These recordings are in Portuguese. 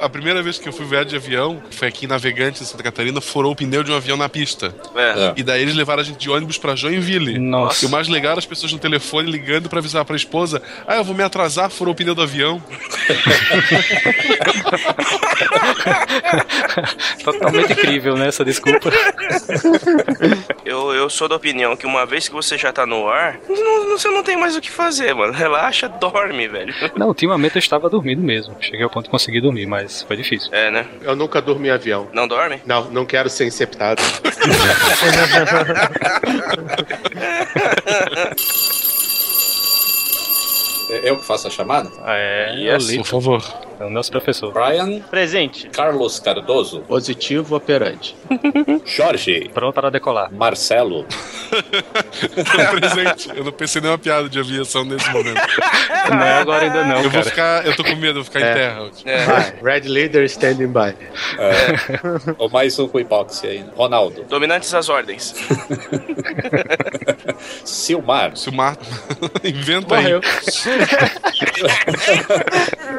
A primeira vez que eu fui viajar de avião, foi aqui em Navegante, em Santa Catarina, furou o pneu de um avião na pista. É. E daí eles levaram a gente de ônibus pra Joinville. Nossa. E o mais legal era as pessoas no telefone ligando pra avisar pra esposa: Ah, eu vou me atrasar, furou o pneu do avião. Totalmente incrível, né? Essa desculpa. Eu, eu sou da opinião que uma vez que você já tá no ar, não- você não tem mais o que fazer, mano. Relaxa, dorme, velho. Não, ultimamente eu estava dormindo mesmo. Cheguei ao ponto de conseguir dormir, mas foi difícil. É, né? Eu nunca dormi em avião. Não dorme? Não, não quero ser inceptado. É Eu que faço a chamada? É, Yes, o Lito, Por favor. É o nosso professor. Brian, Presente. Carlos Cardoso, Positivo operante. Jorge, Pronto para decolar. Marcelo, Um presente. Eu não pensei nenhuma piada de aviação nesse momento. Não, agora ainda não, eu vou cara. ficar. Eu tô com medo, eu vou ficar É. em terra. É. Red Leader standing by. ou mais um com hipóxia aí? Ronaldo, Dominantes às ordens. Silmar, Se o mar inventa Morreu. aí.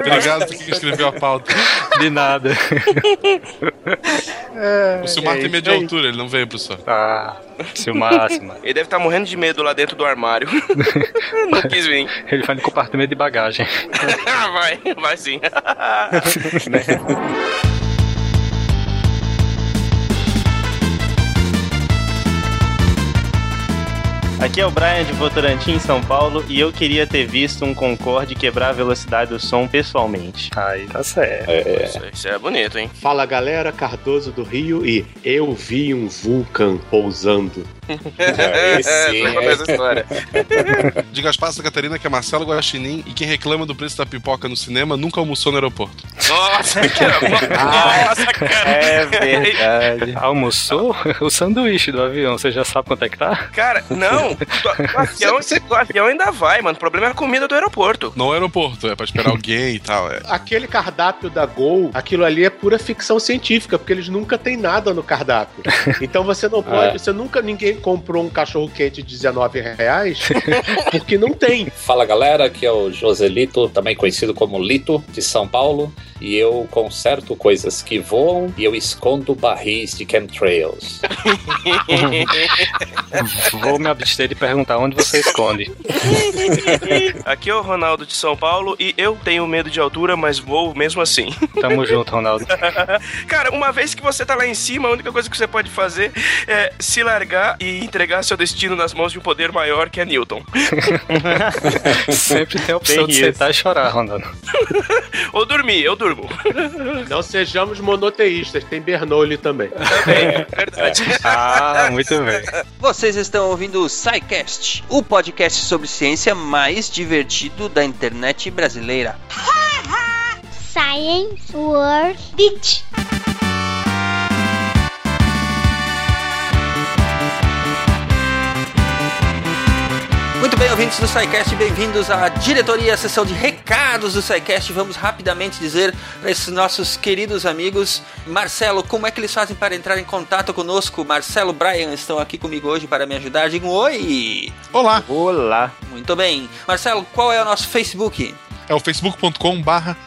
Obrigado quem escreveu a pauta. De nada. O Silmar é tem medo de altura, ele não veio, professor. Ah, seu máximo. Ele deve estar morrendo de medo lá dentro do armário. não quis vir. Ele vai no compartimento de bagagem. vai, vai sim. Aqui é o Brian de Votorantim, São Paulo, e eu queria ter visto um Concorde quebrar a velocidade do som pessoalmente. Aí tá certo. Isso, isso é bonito, hein? Fala galera, Cardoso do Rio e eu vi um Vulcan pousando. Aí sim, é. essa história. De Gaspar Santa Catarina, que é Marcelo Guaxinim, e quem reclama do preço da pipoca no cinema nunca almoçou no aeroporto. Nossa, que Nossa, cara. É verdade. Almoçou o sanduíche do avião, você já sabe quanto é que tá? Cara, não. O avião, o avião ainda vai, mano. O problema é a comida do aeroporto. Não é aeroporto, é pra esperar alguém e tal. É. Aquele cardápio da Gol, aquilo ali é pura ficção científica, porque eles nunca têm nada no cardápio. Então você não pode, você nunca ninguém comprou um cachorro quente de 19 reais, porque não tem. Fala galera, aqui é o Joselito, também conhecido como Lito, de São Paulo, e eu conserto coisas que voam e eu escondo barris de chemtrails. Vou me abster de perguntar onde você esconde. Aqui é o Ronaldo de São Paulo e eu tenho medo de altura, mas vou mesmo assim. Tamo junto, Ronaldo. Cara, uma vez que você tá lá em cima, a única coisa que você pode fazer é se largar e entregar seu destino nas mãos de um poder maior que é Newton. Sempre tem a opção Tem de isso. sentar e chorar, Ronaldo. Ou dormir, eu durmo. Não sejamos monoteístas, tem Bernoulli também. Também, verdade. Ah, muito bem. Vocês estão ouvindo o SciCast, o podcast sobre ciência mais divertido da internet brasileira. Science World Beach. Bem, ouvintes do SciCast, bem-vindos à diretoria, à sessão de recados do SciCast. Vamos rapidamente dizer para esses nossos queridos amigos, Marcelo, como é que eles fazem para entrar em contato conosco? Marcelo, Brian estão aqui comigo hoje para me ajudar. Digam oi! Olá, Olá. Muito bem. Marcelo, qual é o nosso Facebook? É o facebook.com barra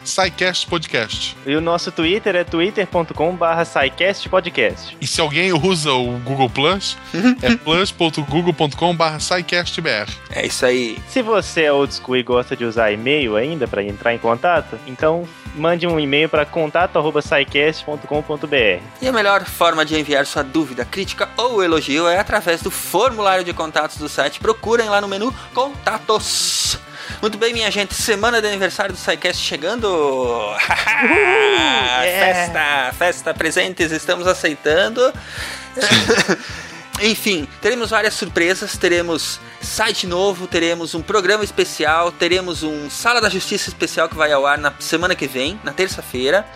Podcast. E o nosso Twitter é twitter.com/barra Podcast. E se alguém usa o Google Plus, é plus.google.com barra SciCastBR. É isso aí. Se você é old school e gosta de usar e-mail ainda para entrar em contato, então mande um e-mail para contato@scicast.com.br. E a melhor forma de enviar sua dúvida, crítica ou elogio é através do formulário de contatos do site. Procurem lá no menu Contatos. Muito bem, minha gente, semana de aniversário do SciCast chegando! Festa, festa, presentes, estamos aceitando. Enfim, teremos várias surpresas, teremos site novo, teremos um programa especial, teremos um Sala da Justiça especial que vai ao ar na semana que vem, na terça-feira,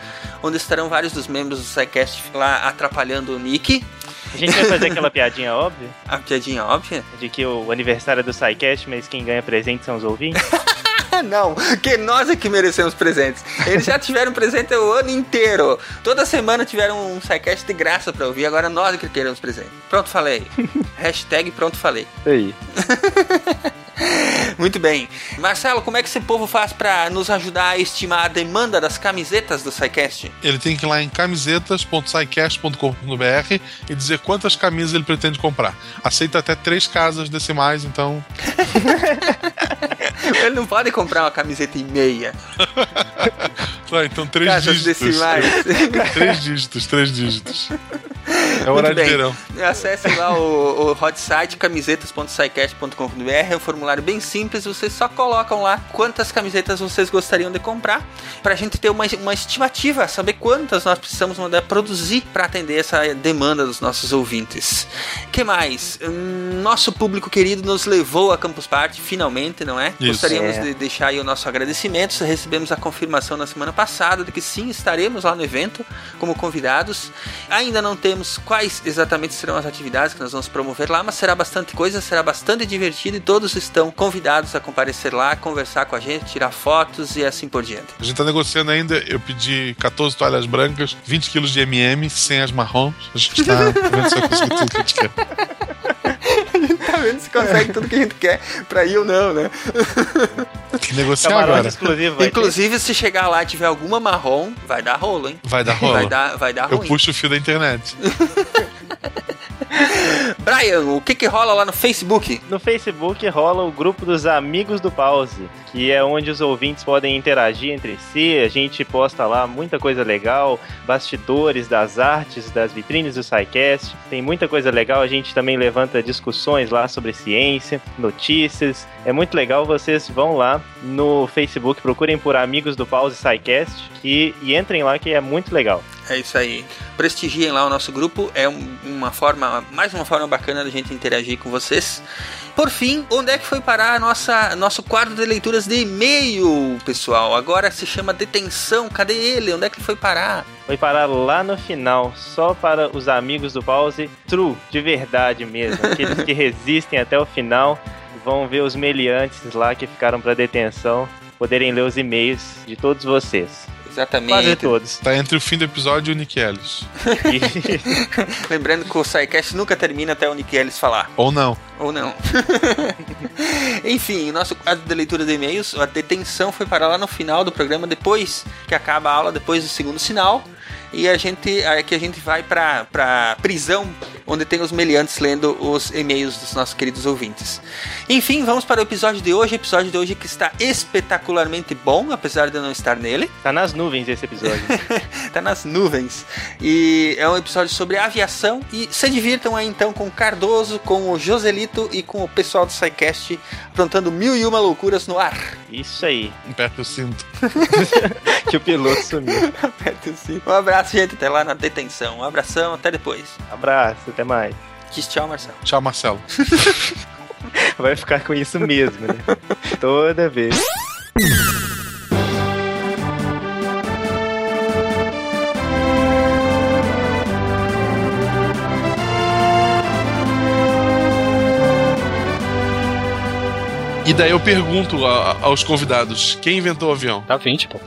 onde estarão vários dos membros do SciCast lá atrapalhando o Nick. A gente vai fazer aquela piadinha óbvia A piadinha óbvia. de que o aniversário é do SciCast, mas quem ganha presente são os ouvintes. Não, que nós é que merecemos presentes. Eles já tiveram presente o ano inteiro. Toda semana tiveram um SciCast de graça pra ouvir, agora nós é que queremos presente. Pronto, falei. Hashtag pronto, falei. Aí. Muito bem. Marcelo, como é que esse povo faz pra nos ajudar a estimar a demanda das camisetas do SciCast? Ele tem que ir lá em camisetas.sicast.com.br e dizer quantas camisas ele pretende comprar. Aceita até três casas decimais, então. Ele não pode comprar uma camiseta e meia. Tá, então três Casas dígitos. decimais. três dígitos, três dígitos. É Muito horário de verão. Acessem lá o, o hot site camisetas.sicast.com.br, é um formulário bem simples, vocês só colocam lá quantas camisetas vocês gostariam de comprar, pra gente ter uma, uma estimativa, saber quantas nós precisamos mandar produzir para atender essa demanda dos nossos ouvintes. que mais? Hum, Nosso público querido nos levou a Campus Party, finalmente, não é? Isso. Gostaríamos É. de deixar aí o nosso agradecimento. Recebemos a confirmação na semana passada de que sim, estaremos lá no evento como convidados. Ainda não temos quais exatamente serão as atividades que nós vamos promover lá, mas será bastante coisa, será bastante divertido e todos estão convidados a comparecer lá, conversar com a gente, tirar fotos e assim por diante. A gente tá negociando ainda. Eu pedi 14 toalhas brancas, 20 quilos de MM, sem as marrons. A gente tá vendo se eu consigo tudo que a gente quer. Tá vendo se consegue tudo que a gente quer pra ir ou não, né? Tem que negociar Camarote agora. exclusivo vai ter. Inclusive, se chegar lá e tiver alguma marrom, vai dar rolo, hein? Vai dar rola. Vai dar, vai dar Eu ruim. puxo o fio da internet. Brian, o que que rola lá no Facebook? No Facebook rola o grupo dos Amigos do Pause, que é onde os ouvintes podem interagir entre si. A gente posta lá muita coisa legal, bastidores das artes, das vitrines do SciCast. Tem muita coisa legal. A gente também levanta discussões lá sobre ciência, notícias. É muito legal. Vocês vão lá no Facebook, procurem por Amigos do Pause SciCast e, e entrem lá que é muito legal. É isso aí. Prestigiem lá o nosso grupo. É um- uma forma, mais uma forma bacana da gente interagir com vocês. Por fim, onde é que foi parar nossa, nosso quadro de leituras de e-mail, pessoal? Agora se chama detenção. Cadê ele? Onde é que ele foi parar? Foi parar lá no final, só para os amigos do pause, true, de verdade mesmo. Aqueles que resistem até o final vão ver os meliantes lá que ficaram para detenção, poderem ler os e-mails de todos vocês. Quase Exatamente. todos. Tá entre o fim do episódio e o Nick Ellis. Lembrando que o SciCast nunca termina até o Nick Ellis falar. Ou não. Ou não. Enfim, o nosso quadro de leitura de e-mails, a detenção foi parar lá no final do programa, depois que acaba a aula, depois do segundo sinal. E a gente, aqui a gente vai pra, pra prisão, onde tem os meliantes lendo os e-mails dos nossos queridos ouvintes. Enfim, vamos para o episódio de hoje. Episódio de hoje que está espetacularmente bom, apesar de eu não estar nele. tá nas nuvens esse episódio. tá nas nuvens. E é um episódio sobre aviação. E se divirtam aí então com o Cardoso, com o Joselito e com o pessoal do SciCast aprontando mil e uma loucuras no ar. Isso aí, Aperta o cinto. que o piloto sumiu. Aperta o cinto. Um abraço, gente. Até lá na detenção. Um abração, até depois. Abraço, até mais. Quis tchau, Marcelo. Tchau, Marcelo. Vai ficar com isso mesmo, né? Toda vez. Daí eu pergunto a- aos convidados: quem inventou o avião? Dá 20, pô.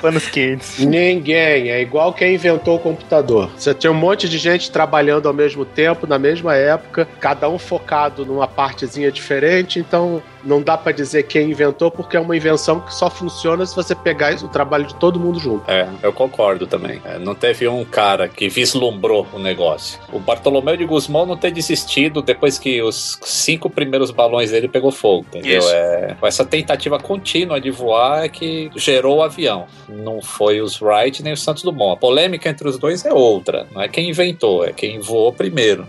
Panos quentes. Ninguém. É igual quem inventou o computador. Você tinha um monte de gente trabalhando ao mesmo tempo, na mesma época, cada um focado numa partezinha diferente, então não dá pra dizer quem inventou, porque é uma invenção que só funciona se você pegar o trabalho de todo mundo junto. É, eu concordo também. É, não teve um cara que vislumbrou o negócio. O Bartolomeu de Guzmão não ter desistido depois que os cinco primeiros balões dele pegou fogo, entendeu? Isso. É, essa tentativa contínua de voar é que gerou o avião. Não foi os Wright nem o Santos Dumont. A polêmica entre os dois é outra. Não é quem inventou, é quem voou primeiro.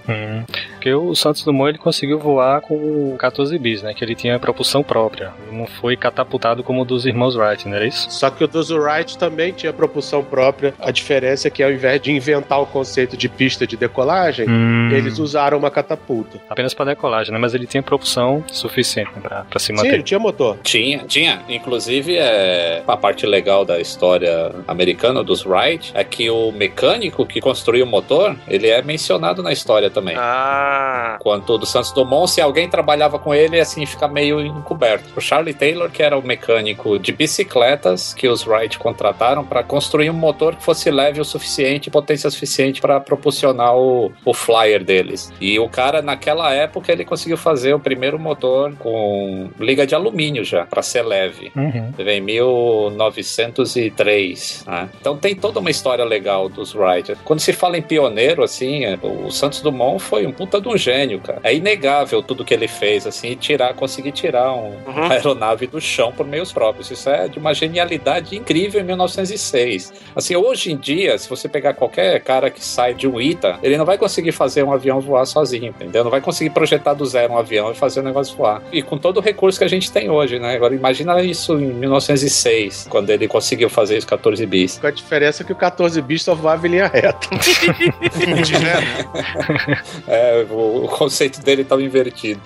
Porque o Santos Dumont ele conseguiu voar com o 14 bis, né? Que ele tinha propulsão própria. Ele não foi catapultado como o dos irmãos Wright, não era isso? Só que o dos Wright também tinha propulsão própria. A diferença é que ao invés de inventar o conceito de pista de decolagem, Hum. eles usaram uma catapulta. Apenas para decolagem, né? Mas ele tinha propulsão suficiente né? pra, pra se Sim, manter. ele tinha motor. Tinha, tinha. Inclusive, é, a parte legal da história americana dos Wright é que o mecânico que construiu o motor, ele é mencionado na história também. Ah, Ah, Quanto o do Santos Dumont, se alguém trabalhava com ele, assim, fica meio encoberto. O Charlie Taylor, que era o mecânico de bicicletas que os Wright contrataram para construir um motor que fosse leve o suficiente, potência suficiente para propulsionar o, o flyer deles. E o cara, naquela época, ele conseguiu fazer o primeiro motor com liga de alumínio já, para ser leve. Uhum. Em 1903. né? Então tem toda uma história legal dos Wright. Quando se fala em pioneiro, assim, o Santos Dumont foi um puta de um gênio, cara. É inegável tudo que ele fez, assim, e tirar, conseguir tirar um- Uhum. uma aeronave do chão por meios próprios. Isso é de uma genialidade incrível em 1906. Assim, hoje em dia, se você pegar qualquer cara que sai de um ITA, ele não vai conseguir fazer um avião voar sozinho, entendeu? Não vai conseguir projetar do zero um avião e fazer o negócio voar. E com todo o recurso que a gente tem hoje, né? Agora imagina isso em 1906, quando ele conseguiu fazer os 14 bis. Com a diferença que o 14 bis só voava em linha reta. É, o, conceito dele estava invertido.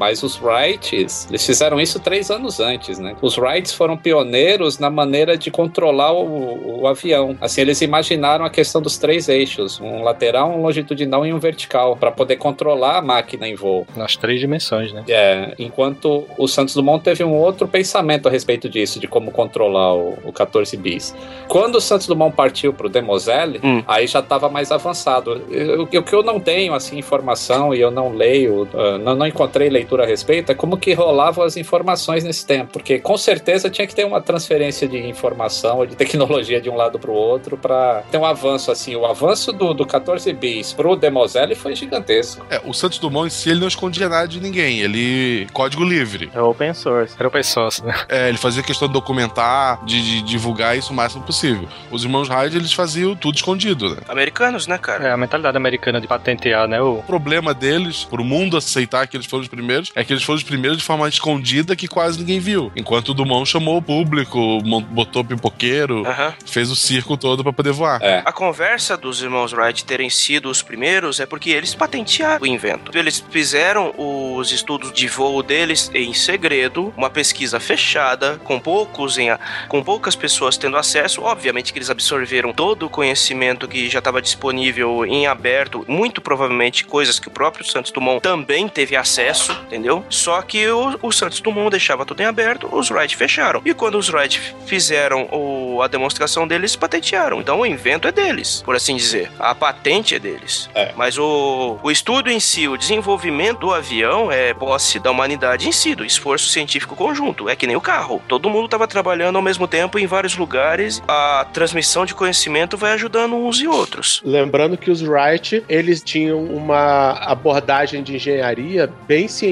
Mas os Wrights, eles fizeram isso três anos antes, né? Os Wrights foram pioneiros na maneira de controlar o, o avião. Assim, eles imaginaram a questão dos três eixos, um lateral, um longitudinal e um vertical, para poder controlar a máquina em voo. Nas três dimensões, né? É, enquanto o Santos Dumont teve um outro pensamento a respeito disso, de como controlar o, o 14 bis. Quando o Santos Dumont partiu para o Demoselle, Hum. aí já estava mais avançado. Eu- O que eu não tenho, assim, informação e eu não leio, ah, não, não encontrei leitura a respeito, é como que rolavam as informações nesse tempo. Porque com certeza tinha que ter uma transferência de informação ou de tecnologia de um lado para o outro para ter um avanço, assim. O avanço do, do 14 bis para o Demoselle foi gigantesco. É, o Santos Dumont em si ele não escondia nada de ninguém. Ele. código livre. É open source. Era o pessoal, né? É, ele fazia questão de documentar, de, de divulgar isso o máximo possível. Os irmãos Hyde, eles faziam tudo escondido, né? americanos, né, cara? É a mentalidade americana de patentear, né? O... O problema deles, pro mundo aceitar que eles foram os primeiros, é que eles foram os primeiros de forma escondida que quase ninguém viu. Enquanto o Dumont chamou o público, botou pipoqueiro, Aham. fez o circo todo pra poder voar. É. A conversa dos irmãos Wright terem sido os primeiros é porque eles patentearam o invento. Eles fizeram os estudos de voo deles em segredo, uma pesquisa fechada, com poucos em a- com poucas pessoas tendo acesso. Obviamente que eles absorveram todo o conhecimento que já estava disponível em aberto, muito provavelmente coisas que o próprio Santos Dumont também teve acesso, entendeu? Só que o, o Santos Dumont deixava tudo em aberto, os Wright fecharam. E quando os Wright fizeram o- a demonstração deles, patentearam. Então o invento é deles, por assim dizer. A patente é deles. É. Mas o, o estudo em si, o desenvolvimento do avião é posse da humanidade em si, do esforço científico conjunto. É que nem o carro. Todo mundo estava trabalhando ao mesmo tempo em vários lugares. A transmissão de conhecimento vai ajudando uns e outros. Lembrando que os Wright, eles tinham uma abordagem de engenharia bem científica,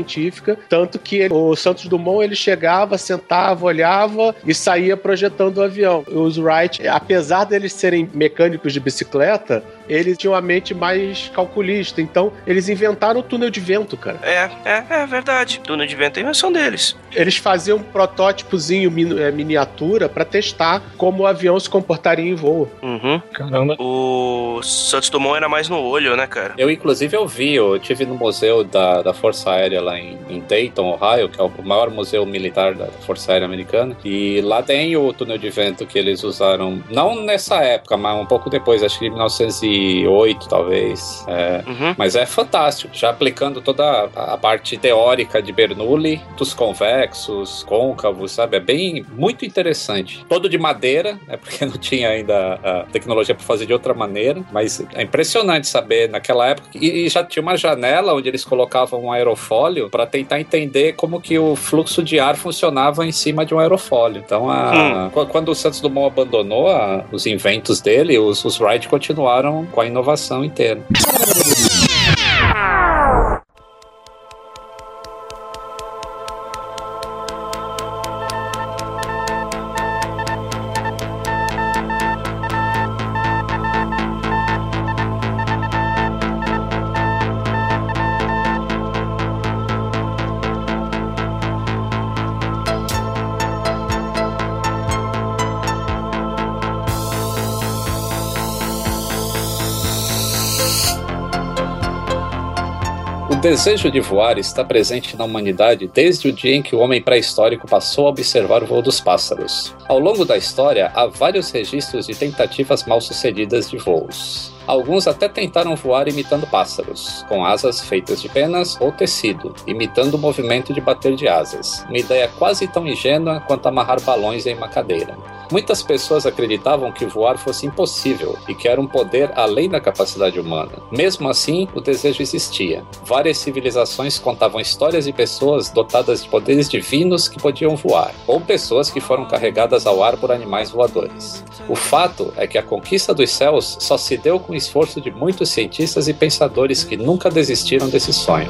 tanto que ele- o Santos Dumont ele chegava, sentava, olhava e saía projetando o avião. Os Wright, apesar deles serem mecânicos de bicicleta, eles tinham a mente mais calculista, então eles inventaram o túnel de vento, cara. É, é, é verdade. Túnel de vento é invenção deles. Eles faziam um protótipozinho min- eh, miniatura para testar como o avião se comportaria em voo. Uhum. Caramba. O Santos Dumont era mais no olho, né, cara? Eu, inclusive, eu vi, eu tive no museu da, da Força Aérea lá em, em Dayton, Ohio, que é o maior museu militar da Força Aérea Americana. E lá tem o túnel de vento que eles usaram, não nessa época, mas um pouco depois, acho que em 1908, talvez. É, Uhum. mas é fantástico, já aplicando toda a, a parte teórica de Bernoulli, dos convexos, côncavos, sabe? É bem, muito interessante. Todo de madeira, né? Porque não tinha ainda a tecnologia para fazer de outra maneira, mas é impressionante saber naquela época. E, e já tinha uma janela onde eles colocavam um aerofólio para tentar entender como que o fluxo de ar funcionava em cima de um aerofólio. Então, a- qu- quando o Santos Dumont abandonou a- os inventos dele, os, os Wright continuaram com a inovação inteira. Desejo de voar está presente na humanidade desde o dia em que o homem pré-histórico passou a observar o voo dos pássaros. Ao longo da história, há vários registros de tentativas mal sucedidas de voos. Alguns até tentaram voar imitando pássaros, com asas feitas de penas ou tecido, imitando o movimento de bater de asas. Uma ideia quase tão ingênua quanto amarrar balões em uma cadeira. Muitas pessoas acreditavam que voar fosse impossível e que era um poder além da capacidade humana. Mesmo assim, o desejo existia. Várias civilizações contavam histórias de pessoas dotadas de poderes divinos que podiam voar, ou pessoas que foram carregadas ao ar por animais voadores. O fato é que a conquista dos céus só se deu com o esforço de muitos cientistas e pensadores que nunca desistiram desse sonho.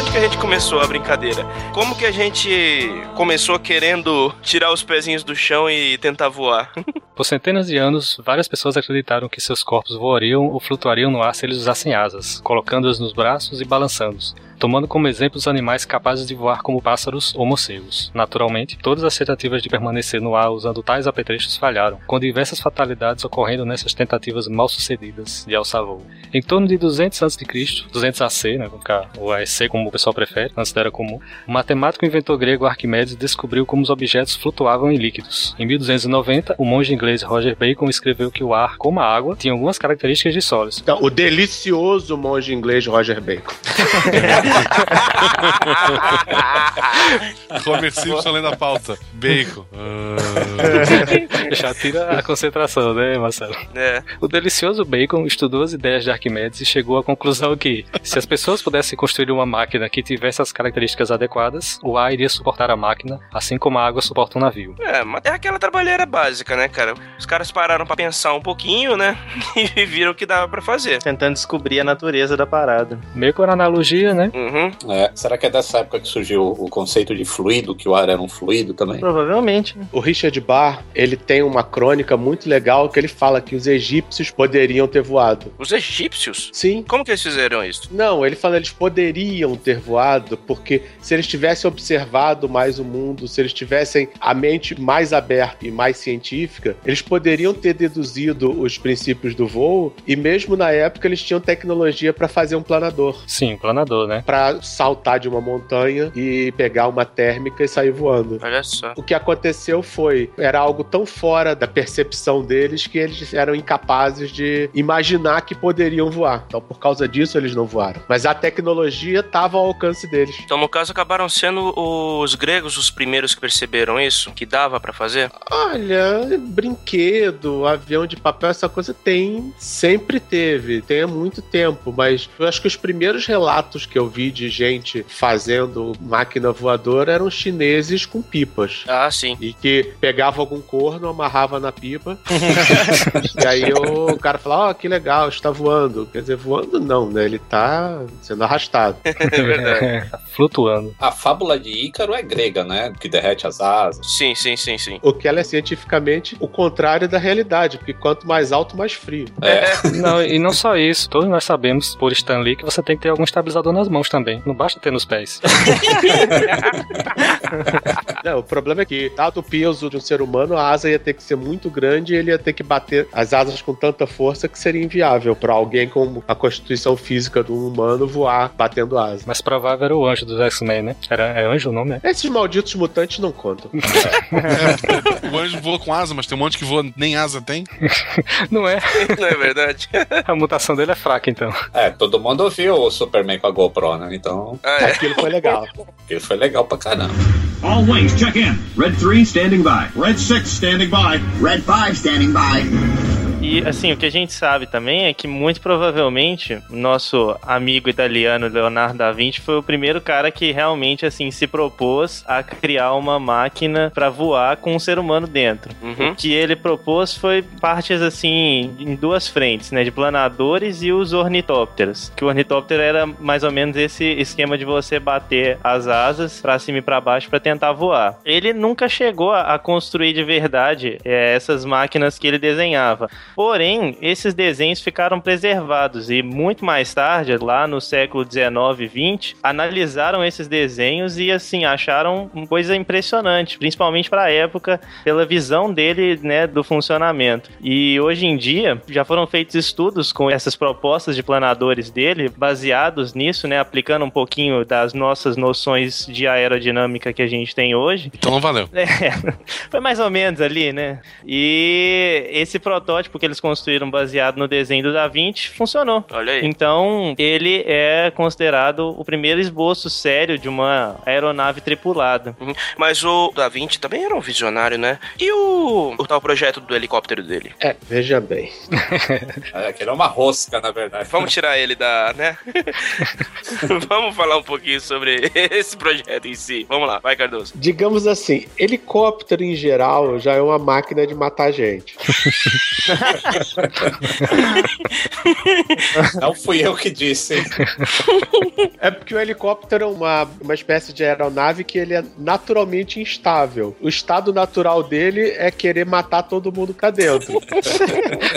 Onde que a gente começou a brincadeira? Como que a gente começou querendo tirar os pezinhos do chão e tentar voar? Por centenas de anos, várias pessoas acreditaram que seus corpos voariam ou flutuariam no ar se eles usassem asas, colocando-as nos braços e balançando-os, tomando como exemplo os animais capazes de voar como pássaros ou morcegos. Naturalmente, todas as tentativas de permanecer no ar usando tais apetrechos falharam, com diversas fatalidades ocorrendo nessas tentativas mal sucedidas de alçar voo. Em torno de 200 a.C., 200 AC, né, ou AEC como o pessoal prefere, antes da era comum, o matemático e inventor grego Arquimedes descobriu como os objetos flutuavam em líquidos. Em 1290, o monge inglês Roger Bacon escreveu que o ar, como a água, tinha algumas características de sólidos. Então, o delicioso monge inglês Roger Bacon. Homer Simpson lendo a pauta. Bacon. Ah. Já tira a concentração, né, Marcelo? É. O delicioso Bacon estudou as ideias de Arquimedes e chegou à conclusão que, se as pessoas pudessem construir uma máquina que tivesse as características adequadas, o ar iria suportar a máquina, assim como a água suporta um navio. É, mas é aquela trabalheira básica, né, cara? Os caras pararam pra pensar um pouquinho, né? E viram que dava pra fazer. Tentando descobrir a natureza da parada. Meio que uma analogia, né? Uhum. É, será que é dessa época que surgiu o conceito de fluido, que o ar era um fluido também? Provavelmente. né? O Richard Barr, ele tem uma crônica muito legal que ele fala que os egípcios poderiam ter voado. Os egípcios? Sim. Como que eles fizeram isso? Não, ele fala eles poderiam ter voado, porque se eles tivessem observado mais o mundo, se eles tivessem a mente mais aberta e mais científica, eles poderiam ter deduzido os princípios do voo e mesmo na época eles tinham tecnologia para fazer um planador, Sim, planador, né? Para saltar de uma montanha e pegar uma térmica e sair voando. Olha só. O que aconteceu foi, era algo tão fora da percepção deles que eles eram incapazes de imaginar que poderiam voar. Então, por causa disso, eles não voaram. Mas a tecnologia estava ao alcance deles. Então, no caso, acabaram sendo os gregos os primeiros que perceberam isso? Que dava pra fazer? Olha, brinquedo, avião de papel, essa coisa tem, sempre teve, tem há muito tempo, mas eu acho que os primeiros relatos que eu vi de gente fazendo máquina voadora eram chineses com pipas. Ah, sim. E que pegava algum corno, amarrava na pipa. e aí o cara falava, ó, que legal, está voando. Quer dizer, voando não, né? Ele tá sendo arrastado. É verdade. Tá Flutuando. A fábula de Ícaro é grega, né? Que derrete as asas. Sim, sim, sim, sim. O que ela é cientificamente o contrário da realidade, porque quanto mais alto, mais frio. É. Não, e não só isso. Todos nós sabemos, por Stan Lee, que você tem que ter algum estabilizador nas mãos também. Não basta ter nos pés. Não, o problema é que, dado o peso de um ser humano, a asa ia ter que ser muito grande e ele ia ter que bater as asas com tanta força que seria inviável para alguém com a constituição física do humano voar batendo asa. Mais provável era o anjo dos X-Men, né? Era, é anjo o nome, né? Esses malditos mutantes não contam. O anjo voa com asa, mas tem um monte que voa nem asa tem. Não é? Não é verdade? A mutação dele é fraca, então. É, todo mundo viu o Superman com a GoPro, né? Então, Ah, é. Aquilo foi legal. aquilo foi legal pra caramba. All wings, check in. Red 3 standing by. Red 6 standing by. Red 5 standing by. E assim, o que a gente sabe também é que muito provavelmente nosso amigo italiano Leonardo da Vinci foi o primeiro cara que realmente assim se propôs a criar uma máquina para voar com um ser humano dentro. Uhum. O que ele propôs foi partes assim em duas frentes, né, de planadores e os ornitópteros. Que o ornitóptero era mais ou menos esse esquema de você bater as asas para cima e para baixo para tentar voar. Ele nunca chegou a a construir de verdade é, essas máquinas que ele desenhava. Porém, esses desenhos ficaram preservados e muito mais tarde, lá no século 19 e 20, analisaram esses desenhos e assim acharam uma coisa impressionante, principalmente para a época, pela visão dele, né, do funcionamento. E hoje em dia já foram feitos estudos com essas propostas de planadores dele, baseados nisso, né, aplicando um pouquinho das nossas noções de aerodinâmica que a gente tem hoje. Então não valeu. É, foi mais ou menos ali, né? E esse protótipo que eles construíram baseado no desenho do Da Vinci funcionou. Olha aí. Então, ele é considerado o primeiro esboço sério de uma aeronave tripulada. Uhum. Mas o Da Vinci também era um visionário, né? E o, o tal projeto do helicóptero dele? É, veja bem. É, aquele é uma rosca, na verdade. Vamos tirar ele da, né? Vamos falar um pouquinho sobre esse projeto em si. Vamos lá, vai Cardoso. Digamos assim, helicóptero em geral já é uma máquina de matar gente. Não fui eu que disse. É porque o helicóptero é uma, uma espécie de aeronave que ele é naturalmente instável. O estado natural dele é querer matar todo mundo cá dentro.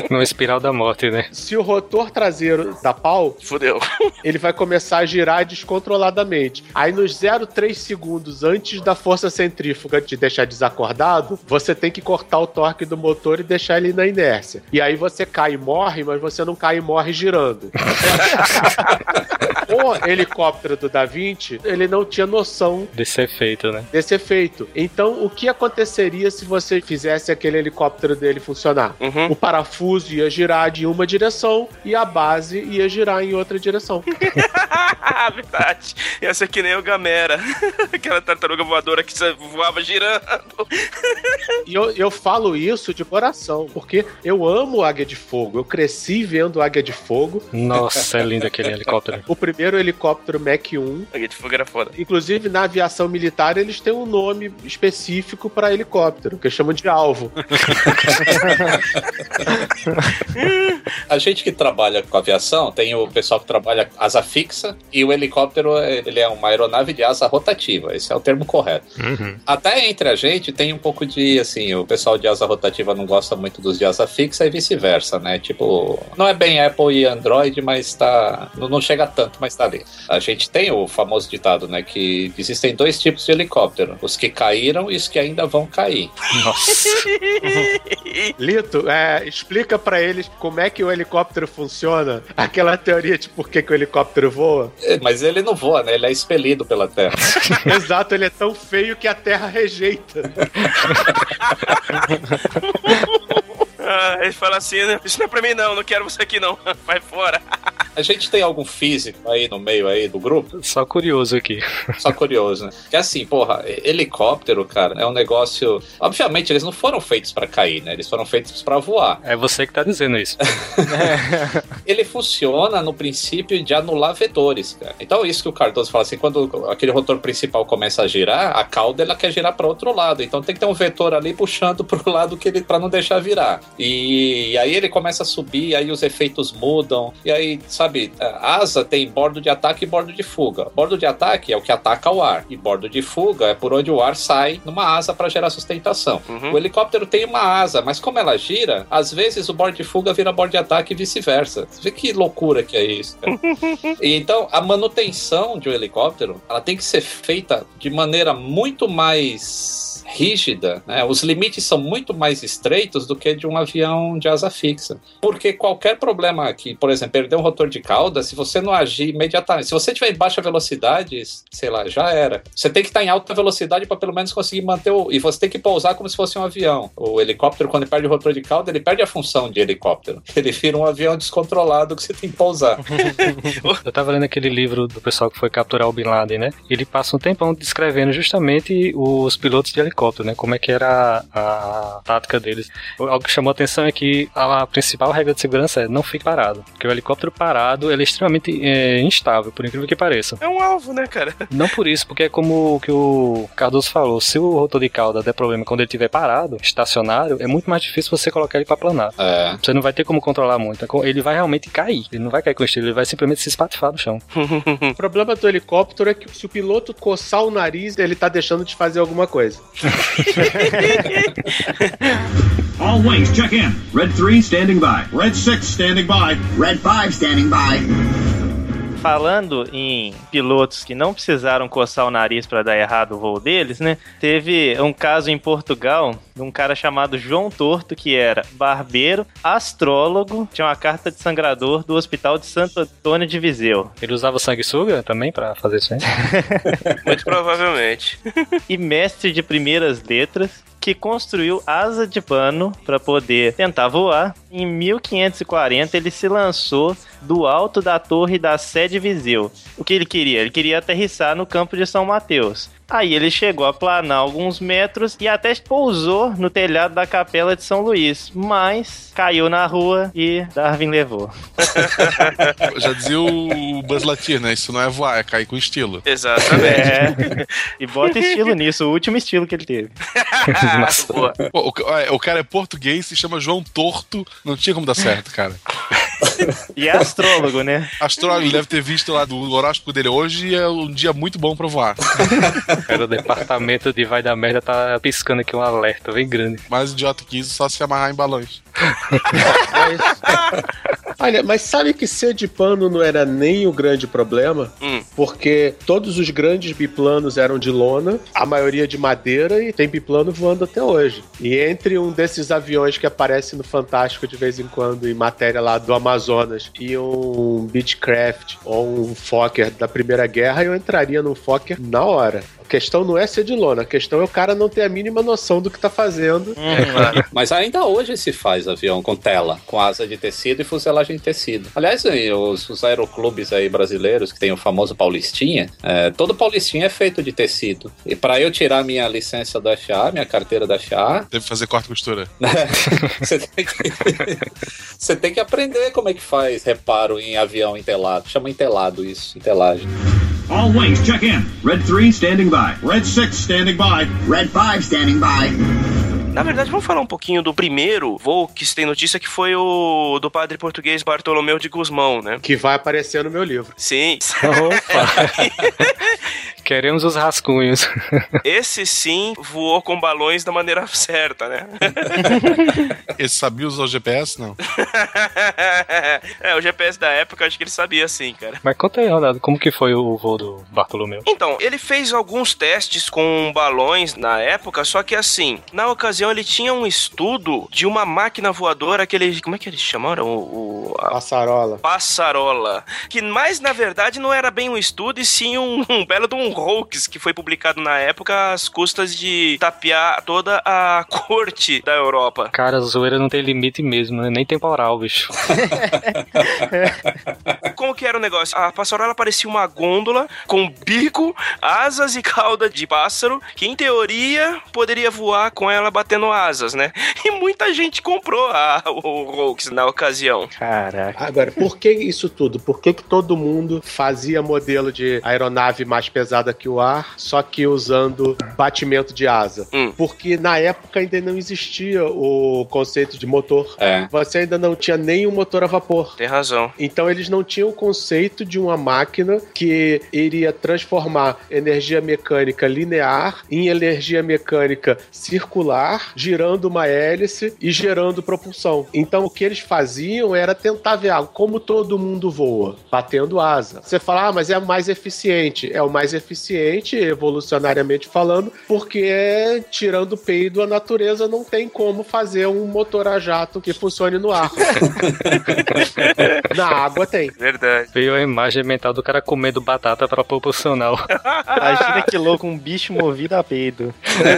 Numa espiral da morte, né? Se o rotor traseiro dá pau, Fudeu. ele vai começar a girar descontroladamente. Aí nos 0,3 segundos antes da força centrífuga te deixar desacordado, você tem que cortar o torque do motor e deixar ele na inércia. E aí você cai e morre, mas você não cai e morre girando. o helicóptero do Da Vinci, ele não tinha noção Desse efeito, né? desse efeito. Então, o que aconteceria se você fizesse aquele helicóptero dele funcionar? Uhum. O parafuso ia girar de uma direção e a base ia girar em outra direção. Verdade. Ia ser que nem o Gamera. Aquela tartaruga voadora que voava girando. E eu, eu falo isso de coração, porque eu amo Águia de Fogo. Eu cresci vendo Águia de Fogo. Nossa, é lindo aquele helicóptero. O primeiro helicóptero Mach 1. A de fogo era foda. Inclusive, na aviação militar, eles têm um nome específico para helicóptero, que eles chamam de alvo. A gente que trabalha com aviação, tem o pessoal que trabalha asa fixa e o helicóptero ele é uma aeronave de asa rotativa. Esse é o termo correto. Uhum. Até entre a gente tem um pouco de assim, o pessoal de asa rotativa não gosta muito dos de asa fixa e vice-versa, né? Tipo, não é bem Apple e Android, mas tá. Não, chega tanto, mas tá ali. A gente tem o famoso ditado, né? Que existem dois tipos de helicóptero: os que caíram e os que ainda vão cair. Nossa. Lito, é, explica pra eles como é que o helicóptero funciona. Aquela teoria de por que, que o helicóptero voa. É, Mas ele não voa, né? Ele é expelido pela Terra. Exato, ele é tão feio que a Terra rejeita. Ah, ele fala assim, né? Isso não é pra mim não, não quero você aqui não. Vai fora. A gente tem algum físico aí no meio aí do grupo? Só curioso aqui. Só curioso, né? Que assim, porra, helicóptero, cara, é um negócio. Obviamente, eles não foram feitos pra cair, né? Eles foram feitos pra voar. É você que tá dizendo isso. Ele funciona no princípio de anular vetores, cara. Então, isso que o Cardoso fala assim, quando aquele rotor principal começa a girar, a cauda ela quer girar para outro lado. Então, tem que ter um vetor ali puxando pro lado que ele para não deixar virar. E, aí ele começa a subir, aí os efeitos mudam. E aí, sabe, asa tem bordo de ataque e bordo de fuga. Bordo de ataque é o que ataca o ar, e bordo de fuga é por onde o ar sai numa asa para gerar sustentação. Uhum. O helicóptero tem uma asa, mas como ela gira, às vezes o bordo de fuga vira bordo de ataque e vice-versa. Você vê que loucura que é isso, cara. E então, a manutenção de um helicóptero, ela tem que ser feita de maneira muito mais rígida, né? Os limites são muito mais estreitos do que de um avião de asa fixa. Porque qualquer problema aqui, por exemplo, perder um rotor de cauda, se você não agir imediatamente, se você estiver em baixa velocidade, sei lá, já era. Você tem que estar em alta velocidade para pelo menos conseguir manter o. E você tem que pousar como se fosse um avião. O helicóptero, quando perde o rotor de cauda, ele perde a função de helicóptero. Ele vira um avião descontrolado que você tem que pousar. Eu tava lendo aquele livro do pessoal que foi capturar o Bin Laden, né? Ele passa um tempão descrevendo justamente os pilotos de helicóptero, né? Como é que era a, a tática deles. Algo que chamou a atenção é que a, principal regra de segurança é não fique parado. Porque o helicóptero parado, ele é extremamente é, instável, por incrível que pareça. É um alvo, né, cara? Não por isso, porque é como o que o Cardoso falou, se o rotor de cauda der problema quando ele estiver parado, estacionário, é muito mais difícil você colocar ele para planar. É. Você não vai ter como controlar muito. Ele vai realmente cair. Ele não vai cair com estilo, ele vai simplesmente se espatifar no chão. O problema do helicóptero é que se o piloto coçar o nariz, ele tá deixando de fazer alguma coisa. All wings, check in. Red 3 standing by. Red 6 standing by. Red 5 standing by. Falando em pilotos que não precisaram coçar o nariz para dar errado o voo deles, né? Teve um caso em Portugal de um cara chamado João Torto, que era barbeiro, astrólogo, tinha uma carta de sangrador do Hospital de Santo Antônio de Viseu. Ele usava sanguessuga também pra fazer isso aí? Muito provavelmente. e mestre de primeiras letras, que construiu asa de pano para poder tentar voar. Em 1540 ele se lançou do alto da torre da sede Viseu. O que ele queria? Ele queria aterrissar no campo de São Mateus. Aí ele chegou a planar alguns metros e até pousou no telhado da capela de São Luís, mas caiu na rua e Darwin levou. Já dizia o Buzz Lightyear, né? Isso não é voar, é cair com estilo. Exatamente. É. E bota estilo nisso, o último estilo que ele teve. Boa. Pô, o, é, o cara é português, se chama João Torto, não tinha como dar certo, cara. E é astrólogo, né? Astrólogo, deve ter visto lá do horóscopo dele hoje e é um dia muito bom pra voar. Cara, o departamento de vai dar merda tá piscando aqui um alerta bem grande. Mais idiota que isso, só se amarrar em balões. Olha, mas sabe que ser de pano não era nem o grande problema? Hum. Porque todos os grandes biplanos eram de lona, a maioria de madeira e tem biplano voando até hoje. E entre um desses aviões que aparece no Fantástico de vez em quando em matéria lá do Amazonas e um Beechcraft ou um Fokker da Primeira Guerra, eu entraria num Fokker na hora. A questão não é ser de lona, a questão é o cara não ter a mínima noção do que tá fazendo. Mas ainda hoje se faz avião com tela, com asa de tecido e fuselagem de tecido. Aliás, os, os aeroclubes aí brasileiros, que tem o famoso Paulistinha, é, todo Paulistinha é feito de tecido. E para eu tirar minha licença da FAA, minha carteira da FAA, Deve fazer corte e costura. você tem, que, você tem que aprender como é que faz reparo em avião entelado. Chama entelado isso, entelagem. All wings, check in. Red 3 standing by. Red 6 standing by. Red 5 standing by. Na verdade, vamos falar um pouquinho do primeiro voo que se tem notícia, que foi o do padre português Bartolomeu de Guzmão, né? Que vai aparecer no meu livro. Sim. Queremos os rascunhos. Esse sim voou com balões da maneira certa, né? Esse sabia usar o GPS? Não. é, o GPS da época, acho que ele sabia sim, cara. Mas conta aí, Ronaldo, como que foi o voo do Bartolomeu? Então, ele fez alguns testes com balões na época, só que assim, na ocasião ele tinha um estudo de uma máquina voadora, aquele. Como é que eles chamaram? O. o a Passarola. Passarola. Que mais, na verdade, não era bem um estudo, e sim um, um belo de um hoax que foi publicado na época às custas de tapear toda a corte da Europa. Cara, a zoeira não tem limite mesmo, né? Nem temporal, bicho. Como que era o negócio? A passarola parecia uma gôndola com bico, asas e cauda de pássaro, que em teoria poderia voar com ela batendo asas, né? E muita gente comprou a, o hoax na ocasião. Caraca. Agora, por que isso tudo? Por que, que todo mundo fazia modelo de aeronave mais pesada que o ar, só que usando batimento de asa? Hum. Porque na época ainda não existia o conceito de motor. É. Você ainda não tinha nem um motor a vapor. Tem razão. Então eles não tinham o conceito de uma máquina que iria transformar energia mecânica linear em energia mecânica circular, girando uma hélice e gerando propulsão. Então o que eles faziam era tentar ver ah, como todo mundo voa, batendo asa. Você fala, ah, mas é mais eficiente. É o mais eficiente, evolucionariamente falando, porque tirando o peido, a natureza não tem como fazer um motor a jato que funcione no ar. Na água tem. Verdade. Veio a imagem mental do cara comendo batata pra proporcional. Imagina que louco, um bicho movido a peido.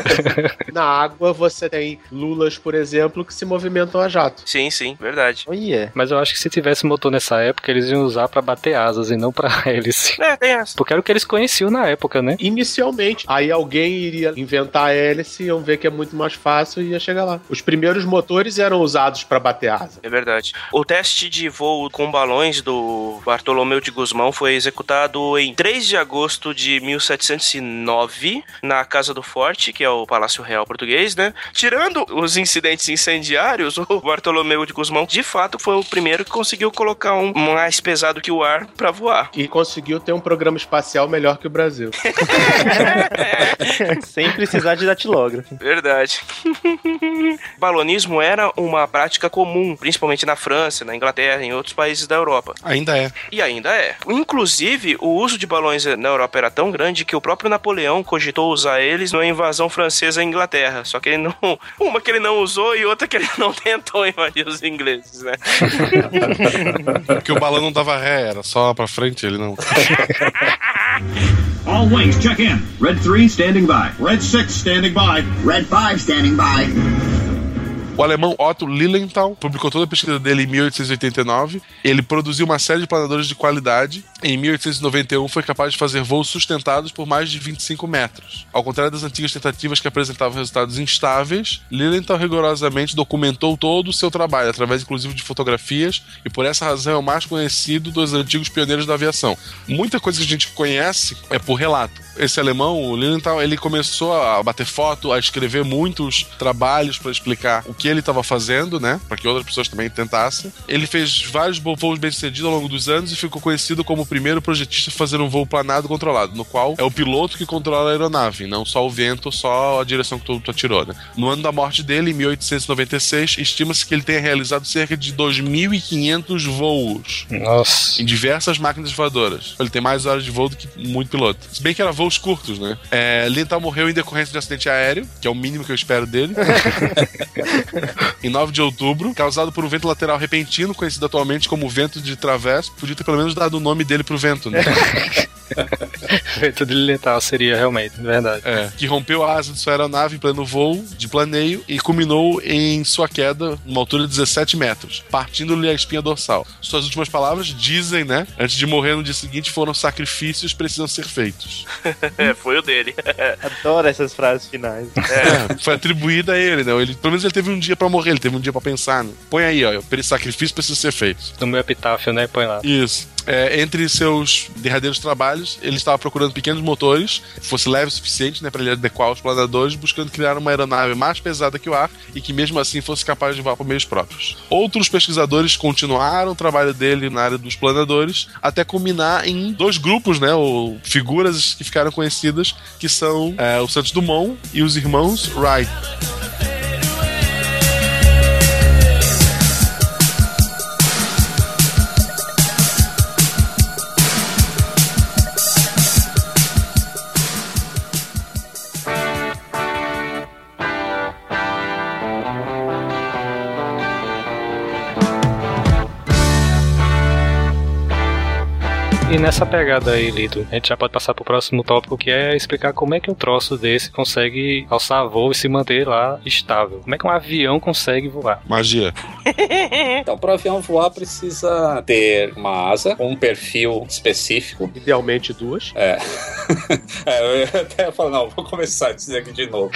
Na água você tem lulas, por exemplo, que se movimentam a jato. Sim, sim, verdade. Olha. Mas eu acho que se tivesse motor nessa época, eles iam usar pra bater asas e não pra hélice. É, tem essa. Porque era o que eles conheciam na época, né? Inicialmente, aí alguém iria inventar a hélice, iam ver que é muito mais fácil e ia chegar lá. Os primeiros motores eram usados para bater asa. É verdade. O teste de voo com balões do Bartolomeu de Guzmão foi executado em 3 de agosto de 1709 na Casa do Forte, que é o Palácio Real Português, né? Tirando os incidentes incendiários, o Bartolomeu de Guzmão, de fato, foi o primeiro que conseguiu colocar um mais pesado que o ar pra voar. E conseguiu ter um programa espacial melhor que o Brasil. Sem precisar de datilógrafo. Verdade. Balonismo era uma prática comum, principalmente na França, na Inglaterra e em outros países da Europa. Ainda é. E ainda é. Inclusive, o uso de balões na Europa era tão grande que o próprio Napoleão cogitou usar eles na invasão francesa à Inglaterra. Só que ele não. Uma que ele não usou e outra que ele não tentou invadir os ingleses, né? Porque o balão não dava ré, era só pra frente, ele não. All wings, check in. Red 3 standing by. Red 6 standing by. Red 5 standing by. O alemão Otto Lilienthal publicou toda a pesquisa dele em 1889. Ele produziu uma série de planadores de qualidade. Em 1891 foi capaz de fazer voos sustentados por mais de 25 metros. Ao contrário das antigas tentativas que apresentavam resultados instáveis, Lilienthal rigorosamente documentou todo o seu trabalho, através inclusive de fotografias, e por essa razão é o mais conhecido dos antigos pioneiros da aviação. Muita coisa que a gente conhece é por relato. Esse alemão, o Lilienthal, ele começou a bater foto, a escrever muitos trabalhos para explicar o que ele estava fazendo, né? Para que outras pessoas também tentassem. Ele fez vários voos bem-sucedidos ao longo dos anos e ficou conhecido como o primeiro projetista a fazer um voo planado controlado, no qual é o piloto que controla a aeronave, não só o vento, só a direção que tu, tu atirou, né? No ano da morte dele, em 1896, estima-se que ele tenha realizado cerca de 2.500 voos Nossa. em diversas máquinas voadoras. Ele tem mais horas de voo do que muito piloto. Se bem que era voos curtos, né? É, Lintal morreu em decorrência de um acidente aéreo, que é o mínimo que eu espero dele. em 9 de outubro, causado por um vento lateral repentino, conhecido atualmente como vento de travesso. Podia ter pelo menos dado o nome dele pro vento, né? Vento de letal seria realmente, verdade. É, que rompeu a asa de sua aeronave em pleno voo de planeio e culminou em sua queda numa altura de 17 metros, partindo-lhe a espinha dorsal. Suas últimas palavras dizem, né? Antes de morrer no dia seguinte, foram sacrifícios precisam ser feitos. É, foi o dele. Adoro essas frases finais. É, foi atribuída a ele, né? Ele, pelo menos ele teve um dia pra morrer, ele teve um dia pra pensar. Né? Põe aí, ó, sacrifício precisa ser feito. No meu epitáfio, né? Põe lá. Isso. É, entre seus derradeiros trabalhos, ele estava procurando pequenos motores, que fosse leve o suficiente né, para ele adequar os planadores, buscando criar uma aeronave mais pesada que o ar e que mesmo assim fosse capaz de voar por meios próprios. Outros pesquisadores continuaram o trabalho dele na área dos planadores, até culminar em dois grupos, né, ou figuras que ficaram conhecidas, que são é, o Santos Dumont e os irmãos Wright. E nessa pegada aí, Lito, a gente já pode passar pro próximo tópico, que é explicar como é que um troço desse consegue alçar voo e se manter lá estável. Como é que um avião consegue voar? Magia. Então, para o avião voar, precisa ter uma asa com um perfil específico. Idealmente duas. É. é eu até falar, não, vou começar a dizer aqui de novo.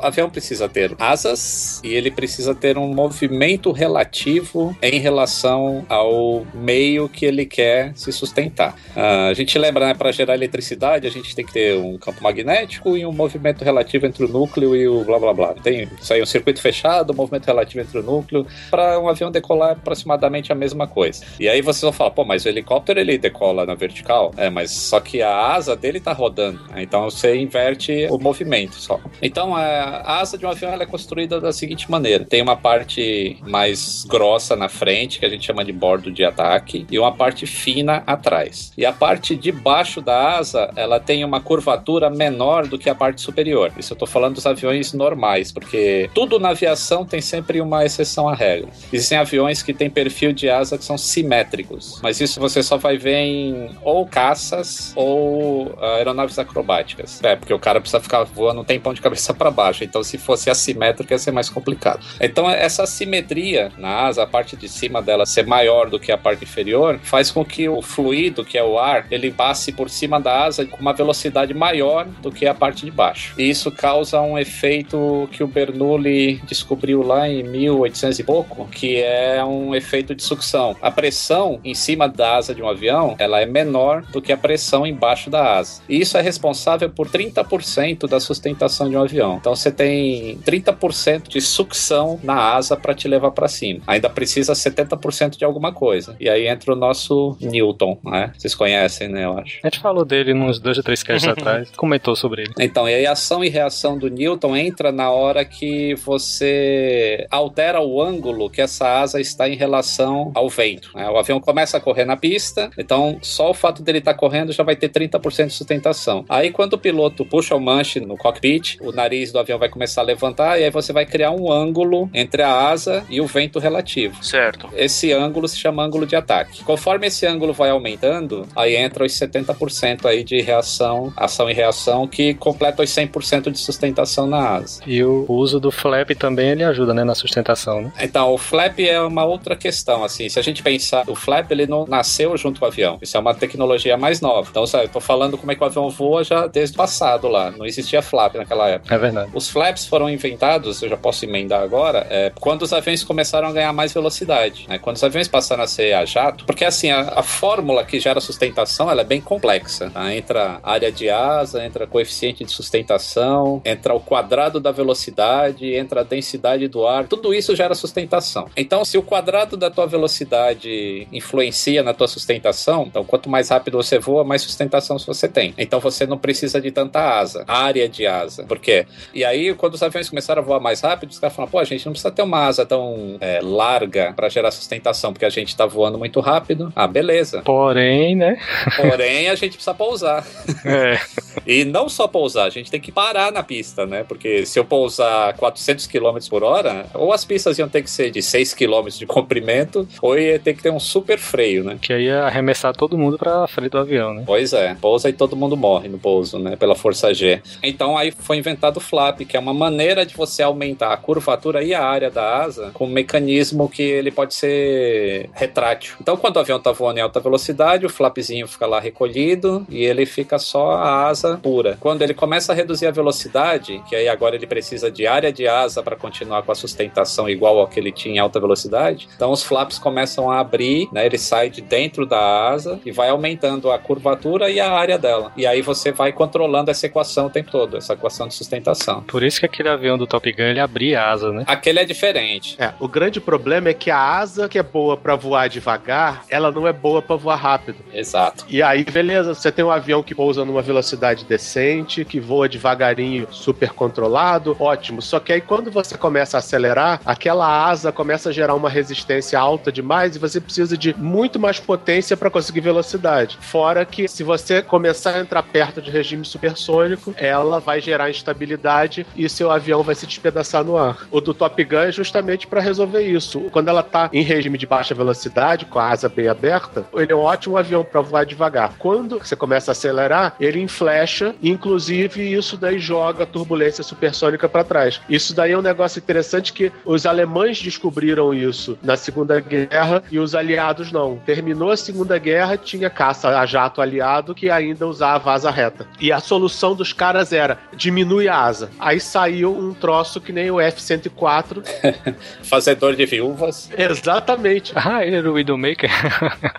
O avião precisa ter asas e ele precisa ter um movimento relativo em relação ao meio que ele quer se sustentar. Ah, a gente lembra, né, para gerar eletricidade, a gente tem que ter um campo magnético e um movimento relativo entre o núcleo e o blá blá blá. Tem aí, um circuito fechado, um movimento relativo entre o núcleo. Para um avião decolar, é aproximadamente a mesma coisa. E aí vocês vão falar, pô, mas o helicóptero ele decola na vertical? É, mas só que a asa dele tá rodando. né? Então você inverte o movimento só. Então a a asa de um avião é construída da seguinte maneira: tem uma parte mais grossa na frente, que a gente chama de bordo de ataque, e uma parte fina atrás. E a parte de baixo da asa, ela tem uma curvatura menor do que a parte superior. Isso eu tô falando dos aviões normais, porque tudo na aviação tem sempre uma exceção à regra. Existem aviões que têm perfil de asa que são simétricos, mas isso você só vai ver em ou caças ou ah, aeronaves acrobáticas. É, porque o cara precisa ficar voando um tempão de cabeça para baixo, então se fosse assimétrico ia ser mais complicado. Então essa simetria na asa, a parte de cima dela ser maior do que a parte inferior, faz com que o fluido que é o ar, ele passe por cima da asa com uma velocidade maior do que a parte de baixo. E isso causa um efeito que o Bernoulli descobriu lá em 1800 e pouco, que é um efeito de sucção. A pressão em cima da asa de um avião, ela é menor do que a pressão embaixo da asa. E isso é responsável por 30% da sustentação de um avião. Então você tem 30% de sucção na asa para te levar para cima. Ainda precisa 70% de alguma coisa. E aí entra o nosso Newton, né? Vocês conhecem, né, eu acho. A gente falou dele uns dois ou três casts atrás, comentou sobre ele. Então, e aí a ação e reação do Newton entra na hora que você altera o ângulo que essa asa está em relação ao vento. né? O avião começa a correr na pista, então só o fato dele estar correndo já vai ter 30% de sustentação. Aí quando o piloto puxa o manche no cockpit, o nariz do avião vai começar a levantar e aí você vai criar um ângulo entre a asa e o vento relativo. Certo. Esse ângulo se chama ângulo de ataque. Conforme esse ângulo vai aumentando, aí entra os 70% aí de reação, ação e reação, que completa os 100% de sustentação na asa. E o uso do flap também ele ajuda, né, na sustentação, né? Então, o flap é uma outra questão, assim, se a gente pensar, o flap ele não nasceu junto com o avião, isso é uma tecnologia mais nova. Então, sabe, eu tô falando como é que o avião voa já desde o passado lá, não existia flap naquela época. É verdade. Os flaps foram inventados, eu já posso emendar agora, é, quando os aviões começaram a ganhar mais velocidade. né? Quando os aviões passaram a ser a jato, porque assim, a, a fórmula que gera sustentação ela é bem complexa. tá? Entra área de asa, entra coeficiente de sustentação, entra o quadrado da velocidade, entra a densidade do ar, tudo isso gera sustentação. Então, se o quadrado da tua velocidade influencia na tua sustentação, então quanto mais rápido você voa, mais sustentação você tem. Então você não precisa de tanta asa, área de asa. Por quê? E aí, quando os aviões começaram a voar mais rápido, os caras falaram, pô, a gente não precisa ter uma asa tão é, larga para gerar sustentação, porque a gente tá voando muito rápido. Ah, beleza. Porém, né? Porém, a gente precisa pousar. É. E não só pousar, a gente tem que parar na pista, né? Porque se eu pousar 400 km por hora, ou as pistas iam ter que ser de 6 km de comprimento, ou ia ter que ter um super freio, né? Que aí ia arremessar todo mundo pra frente do avião, né? Pois é, pousa e todo mundo morre no pouso, né? Pela força G. Então aí foi inventado o flap, que é uma maneira de você aumentar a curvatura e a área da asa com um mecanismo que ele pode ser retrátil. Então quando o avião tá voando em alta velocidade, o flapzinho fica lá recolhido e ele fica só a asa pura. Quando ele começa a reduzir a velocidade, que aí agora ele precisa de área de asa para continuar com a sustentação igual ao que ele tinha em alta velocidade, então os flaps começam a abrir, né? Ele sai de dentro da asa e vai aumentando a curvatura e a área dela. E aí você vai controlando essa equação o tempo todo, essa equação de sustentação. Por isso que aquele avião do Top Gun ele abria a asa, né? Aquele é diferente. É, o grande problema é que a asa que é boa pra voar devagar, ela não é boa pra voar rápido. Exato. E aí, beleza, você tem um avião que pousa numa velocidade decente, que voa devagarinho, super controlado, ótimo. Só que aí quando você começa a acelerar, aquela asa começa a gerar uma resistência alta demais e você precisa de muito mais potência para conseguir velocidade. Fora que se você começar a entrar perto de regime supersônico, ela vai gerar instabilidade e seu avião vai se despedaçar no ar. O do Top Gun é justamente para resolver isso. Quando ela tá em regime de baixa velocidade, com a asa bem aberta, ele é um ótimo avião para voar devagar. Quando você começa a acelerar, ele inflecha, inclusive isso daí joga a turbulência supersônica para trás. Isso daí é um negócio interessante que os alemães descobriram isso na Segunda Guerra e os aliados não. Terminou a Segunda Guerra, tinha caça a jato aliado que ainda usava asa reta. E a solução dos caras era diminui a asa. Aí saiu um troço que nem o F-104. Fazedor de viúvas. Exatamente. Ah, ele era o Widowmaker?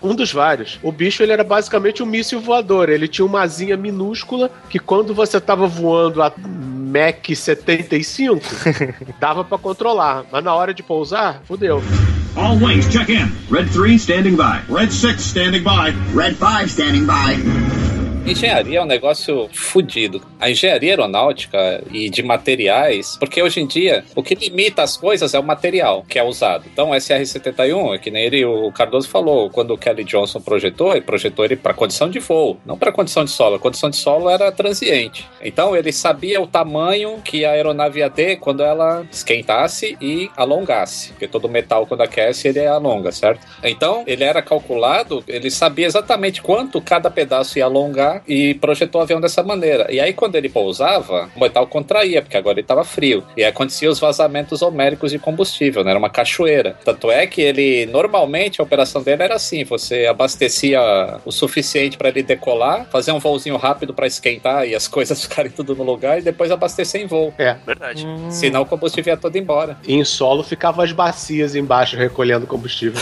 Um dos vários. O bicho ele era basicamente um míssil voador. Ele tinha uma asinha minúscula que quando você tava voando a Mach 75, dava pra controlar. Mas na hora de pousar, fudeu. All wings, check in. Red 3 standing by. Red 6 standing by. Red 5 standing by. Engenharia é um negócio fudido. A engenharia aeronáutica e de materiais, porque hoje em dia o que limita as coisas é o material que é usado. Então, o SR-71, é que nem ele, o Cardoso falou, quando o Kelly Johnson projetou, ele projetou ele para condição de voo, não para condição de solo. A condição de solo era transiente. Então, ele sabia o tamanho que a aeronave ia ter quando ela esquentasse e alongasse, porque todo metal quando aquece ele alonga, certo? Então, ele era calculado, ele sabia exatamente quanto cada pedaço ia alongar lá e projetou o avião dessa maneira. E aí, quando ele pousava, o metal contraía, porque agora ele estava frio. E aí acontecia os vazamentos homéricos de combustível, né? Era uma cachoeira. Tanto é que ele, normalmente, a operação dele era assim: você abastecia o suficiente para ele decolar, fazer um voozinho rápido para esquentar e as coisas ficarem tudo no lugar, e depois abastecer em voo. É. Verdade. Senão o combustível ia todo embora. E em solo ficavam as bacias embaixo recolhendo combustível.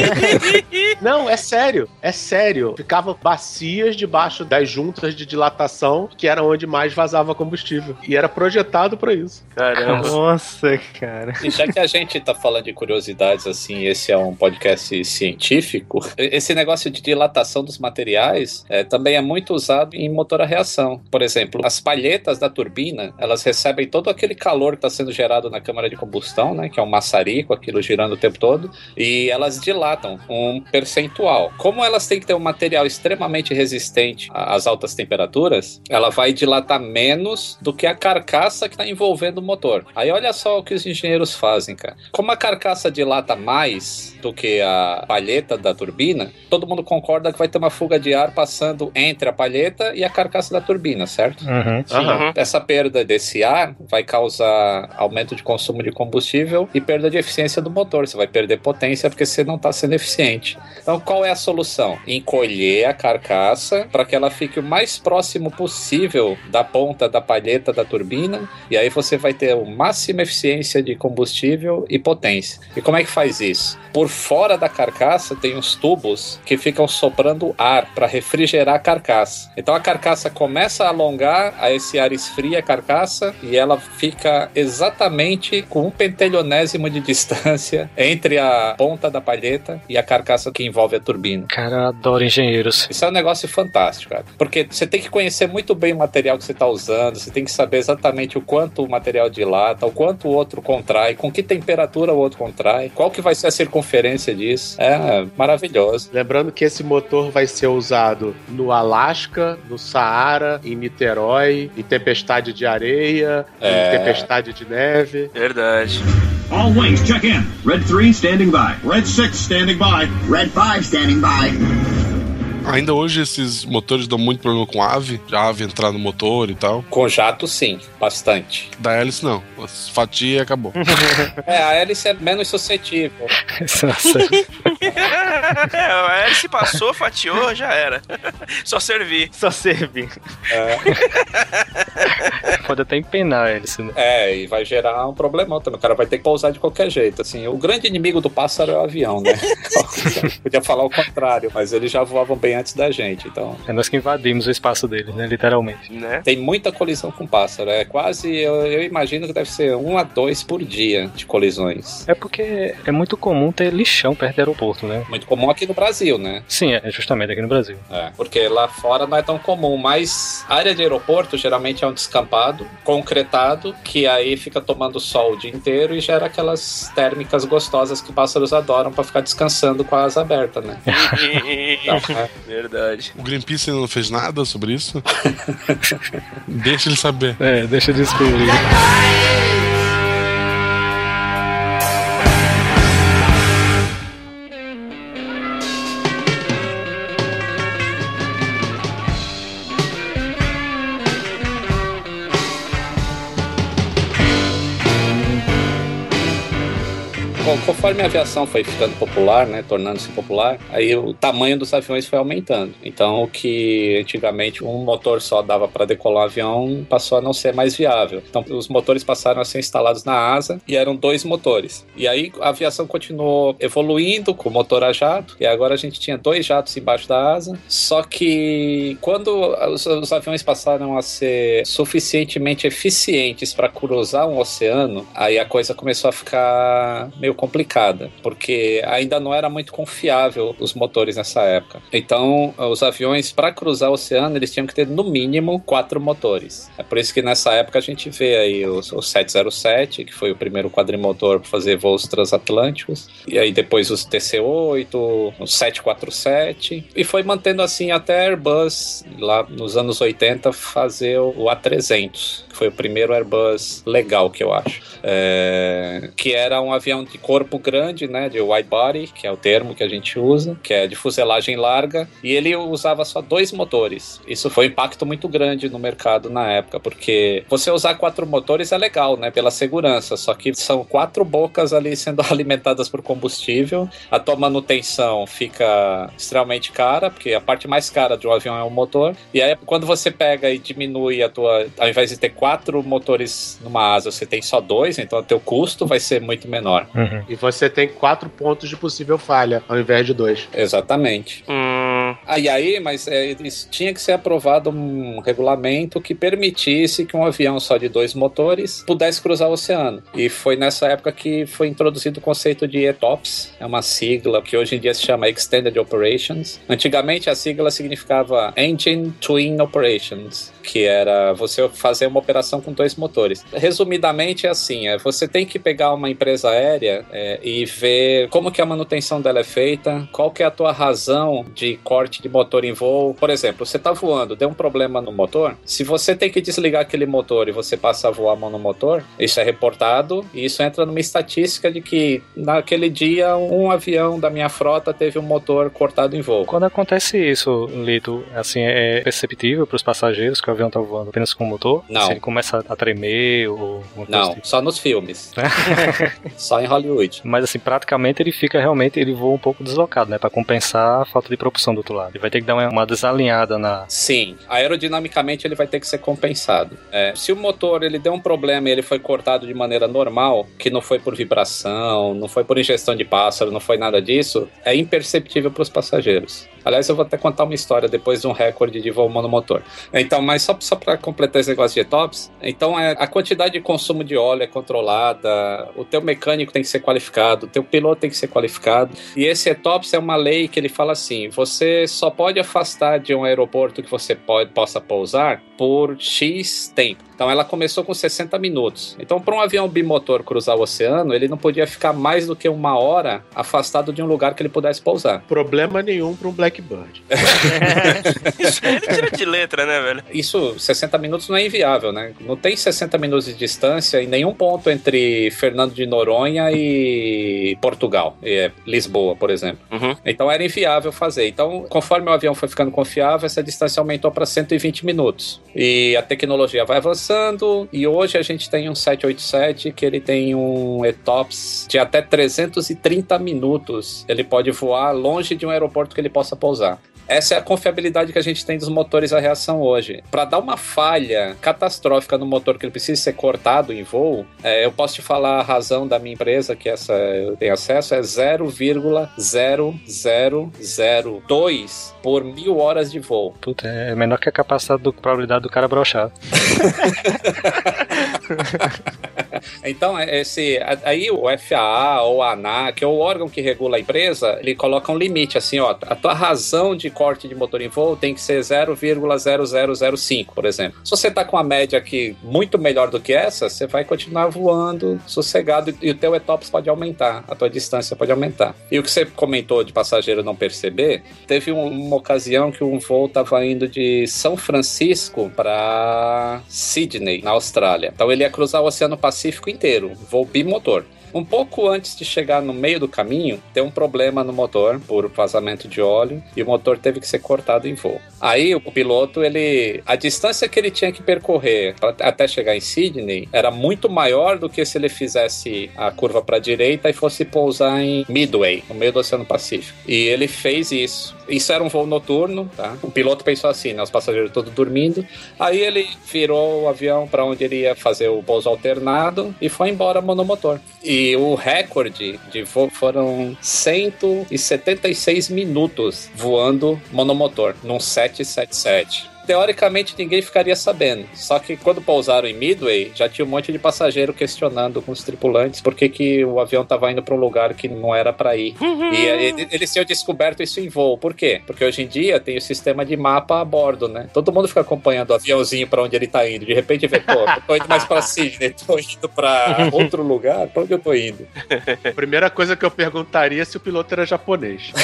Não, é sério, é sério. Ficava bacias debaixo das juntas de dilatação, que era onde mais vazava combustível. E era projetado pra isso. Caramba. Nossa, cara. E já que a gente tá falando de curiosidades assim, esse é um podcast científico, esse negócio de dilatação dos materiais é, também é muito usado em motor a reação. Por exemplo, as palhetas da turbina, elas recebem todo aquele calor que está sendo gerado na câmara de combustão, né, que é um maçarico, aquilo girando o tempo todo, e elas dilatam um percentual. Como elas têm que ter um material extremamente resistente às altas temperaturas, ela vai dilatar menos do que a carcaça que está envolvendo o motor. Aí olha só o que os engenheiros fazem, cara. Como a carcaça dilata mais do que a palheta da turbina, todo mundo concorda que vai ter uma fuga de ar passando entre a palheta e a carcaça da turbina, certo? Uhum. Uhum. Essa perda desse ar vai causar aumento de consumo de combustível e perda de eficiência do motor. Você vai perder potência porque você não está sendo eficiente. Então, qual é a solução? Encolher a carcaça para que ela fique o mais próximo possível da ponta da palheta da turbina e aí você vai ter a máxima eficiência de combustível e potência. E como é que faz isso? Por fora da carcaça tem uns tubos que ficam soprando ar para refrigerar a carcaça. Então a carcaça começa a alongar, aí esse ar esfria a carcaça e ela fica exatamente com um pentelionésimo de distância entre a ponta da palheta e a carcaça que envolve a turbina. Cara, adoro engenheiros. Isso é um negócio fantástico, cara. Porque você tem que conhecer muito bem o material que você está usando, você tem que saber exatamente o quanto o material dilata, o quanto o outro contrai, com que temperatura o outro contrai, qual que vai ser a circunferência disso. É maravilhoso. Lembrando que esse motor vai ser usado no Alasca, no Saara, em Niterói, em tempestade de areia, É. em tempestade de neve. Verdade. All wings, check in. Red 3 standing by. Red 6 standing by. Red 5 standing by. Ainda hoje esses motores dão muito problema com ave, de ave entrar no motor e tal. Com jato, sim, bastante. Da hélice, não. Fatia e acabou. É, a hélice é menos suscetível. É, a hélice passou, fatiou, já era. Só servir. Só servir. Pode até empenar a hélice, né? É, e vai gerar um problemão também. O cara vai ter que pousar de qualquer jeito. Assim, o grande inimigo do pássaro é o avião, né? Podia falar o contrário, mas eles já voavam bem antes da gente, então. É nós que invadimos o espaço deles, né? Literalmente. Né? Tem muita colisão com pássaro. É quase, eu, eu imagino que deve ser um a dois por dia de colisões. É porque é muito comum ter lixão perto do aeroporto, né? Muito comum aqui no Brasil, né? Sim, é justamente aqui no Brasil. É, porque lá fora não é tão comum, mas a área de aeroporto geralmente é um descampado, concretado, que aí fica tomando sol o dia inteiro e gera aquelas térmicas gostosas que pássaros adoram pra ficar descansando com a asa aberta, né? Então, é. Verdade. O Greenpeace ainda não fez nada sobre isso? Deixa ele saber. É, deixa eu descobrir. Conforme a aviação foi ficando popular, né, tornando-se popular, aí o tamanho dos aviões foi aumentando. Então, o que antigamente um motor só dava para decolar um avião passou a não ser mais viável. Então, os motores passaram a ser instalados na asa e eram dois motores. E aí a aviação continuou evoluindo com o motor a jato e agora a gente tinha dois jatos embaixo da asa. Só que quando os, os aviões passaram a ser suficientemente eficientes para cruzar um oceano, aí a coisa começou a ficar meio complicada, porque ainda não era muito confiável os motores nessa época. Então, os aviões, para cruzar o oceano, eles tinham que ter no mínimo quatro motores. É por isso que nessa época a gente vê aí o, o 707, que foi o primeiro quadrimotor para fazer voos transatlânticos, e aí depois os TC-8, o 747, e foi mantendo assim até Airbus, lá nos anos 80, fazer o A300, que Foi o primeiro Airbus legal que eu acho. É, que era um avião de corpo grande, né? De wide body, que é o termo que a gente usa, que é de fuselagem larga, e ele usava só dois motores. Isso foi um impacto muito grande no mercado na época, porque você usar quatro motores é legal, né? Pela segurança, só que são quatro bocas ali sendo alimentadas por combustível, a tua manutenção fica extremamente cara, porque a parte mais cara de um avião é o motor, e aí quando você pega e diminui a tua, ao invés de ter quatro motores numa asa, você tem só dois, então o teu custo vai ser muito menor. E você tem quatro pontos de possível falha, ao invés de dois. Exatamente. Hum, e aí, mas é, isso tinha que ser aprovado um regulamento que permitisse que um avião só de dois motores pudesse cruzar o oceano. E foi nessa época que foi introduzido o conceito de ETOPS, é uma sigla que hoje em dia se chama Extended Operations. Antigamente a sigla significava Engine Twin Operations, que era você fazer uma operação com dois motores. Resumidamente é assim, é, você tem que pegar uma empresa aérea é, e ver como que a manutenção dela é feita, qual que é a tua razão de corte de motor em voo. Por exemplo, você está voando, deu um problema no motor, se você tem que desligar aquele motor e você passa a voar a mão no motor, isso é reportado e isso entra numa estatística de que naquele dia um avião da minha frota teve um motor cortado em voo. Quando acontece isso, Lito, assim, é perceptível para os passageiros que o avião está voando apenas com o motor? Não. Ele começa a tremer ou Não, tipo. só nos filmes. só em Hollywood. Mas assim, praticamente ele fica realmente, ele voa um pouco deslocado, né? Pra compensar a falta de propulsão do outro lado. Ele vai ter que dar uma, uma desalinhada na. Sim, aerodinamicamente ele vai ter que ser compensado. É, se o motor ele deu um problema e ele foi cortado de maneira normal, que não foi por vibração, não foi por ingestão de pássaro, não foi nada disso, é imperceptível para os passageiros. Aliás, eu vou até contar uma história depois de um recorde de voo monomotor. Então, mas só, só para completar esse negócio de ETOPS, então é, a quantidade de consumo de óleo é controlada, o teu mecânico tem que ser qualificado, o teu piloto tem que ser qualificado. E esse ETOPS é uma lei que ele fala assim: você só pode afastar de um aeroporto que você pode, possa pousar por X tempo. Então ela começou com 60 minutos. Então, para um avião bimotor cruzar o oceano, ele não podia ficar mais do que uma hora afastado de um lugar que ele pudesse pousar. Problema nenhum para um Blackbird. ele tira de letra, né, velho? Isso, 60 minutos não é inviável, né? Não tem 60 minutos de distância em nenhum ponto entre Fernando de Noronha e Portugal, e é Lisboa, por exemplo. Uhum. Então era inviável fazer. Então, conforme o avião foi ficando confiável, essa distância aumentou para 120 minutos. E a tecnologia vai avançando, e hoje a gente tem um 787 que ele tem um ETOPS de até 330 minutos. Ele pode voar longe de um aeroporto que ele possa pousar. Essa é a confiabilidade que a gente tem dos motores a reação hoje. Para dar uma falha catastrófica no motor que ele precisa ser cortado em voo, é, eu posso te falar a razão da minha empresa, que essa eu tenho acesso, é 0,0002 por mil horas de voo. Puta, é menor que a capacidade do probabilidade do cara brochar. Então, esse, aí o FAA ou a ANAC, ou o órgão que regula a empresa, ele coloca um limite, assim, ó, a tua razão de corte de motor em voo tem que ser 0,0005, por exemplo. Se você tá com uma média aqui muito melhor do que essa, você vai continuar voando sossegado e o teu ETOPS pode aumentar, a tua distância pode aumentar. E o que você comentou de passageiro não perceber, teve um, uma ocasião que um voo tava indo de São Francisco para Sydney, na Austrália. Então ele ia cruzar o Oceano Pacífico inteiro, voo bimotor. Um pouco antes de chegar no meio do caminho, tem um problema no motor por vazamento de óleo e o motor teve que ser cortado em voo. Aí o piloto, ele a distância que ele tinha que percorrer até chegar em Sydney era muito maior do que se ele fizesse a curva para a direita e fosse pousar em Midway, no meio do Oceano Pacífico. E ele fez isso. Isso era um voo noturno, tá? O piloto pensou assim, né? Os passageiros todos dormindo. Aí ele virou o avião para onde ele ia fazer o pouso alternado e foi embora monomotor. E o recorde de voo foram 176 minutos voando monomotor num 777 teoricamente ninguém ficaria sabendo. Só que quando pousaram em Midway, já tinha um monte de passageiro questionando com os tripulantes por que, que o avião estava indo para um lugar que não era para ir. e eles tinham descoberto isso em voo. Por quê? Porque hoje em dia tem o sistema de mapa a bordo, né? Todo mundo fica acompanhando o aviãozinho para onde ele tá indo. De repente vê, pô, eu tô indo mais para Sydney, tô indo para outro lugar, para onde eu tô indo? Primeira coisa que eu perguntaria é se o piloto era japonês.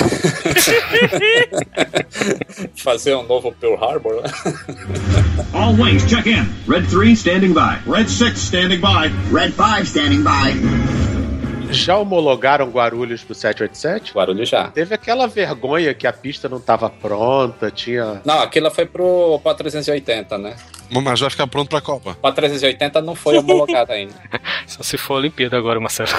Fazer um novo Pearl Harbor, né? All wings, check in. Red 3 standing by. Red 6 standing by. Red 5 standing by. Já homologaram Guarulhos pro 787? Guarulhos já. Teve aquela vergonha que a pista não tava pronta, tinha. Não, aquilo foi pro, pro 380, né? Mas vai ficar pronto pra Copa. O 380 não foi homologado ainda. Só se for Olimpíada agora, Marcelo.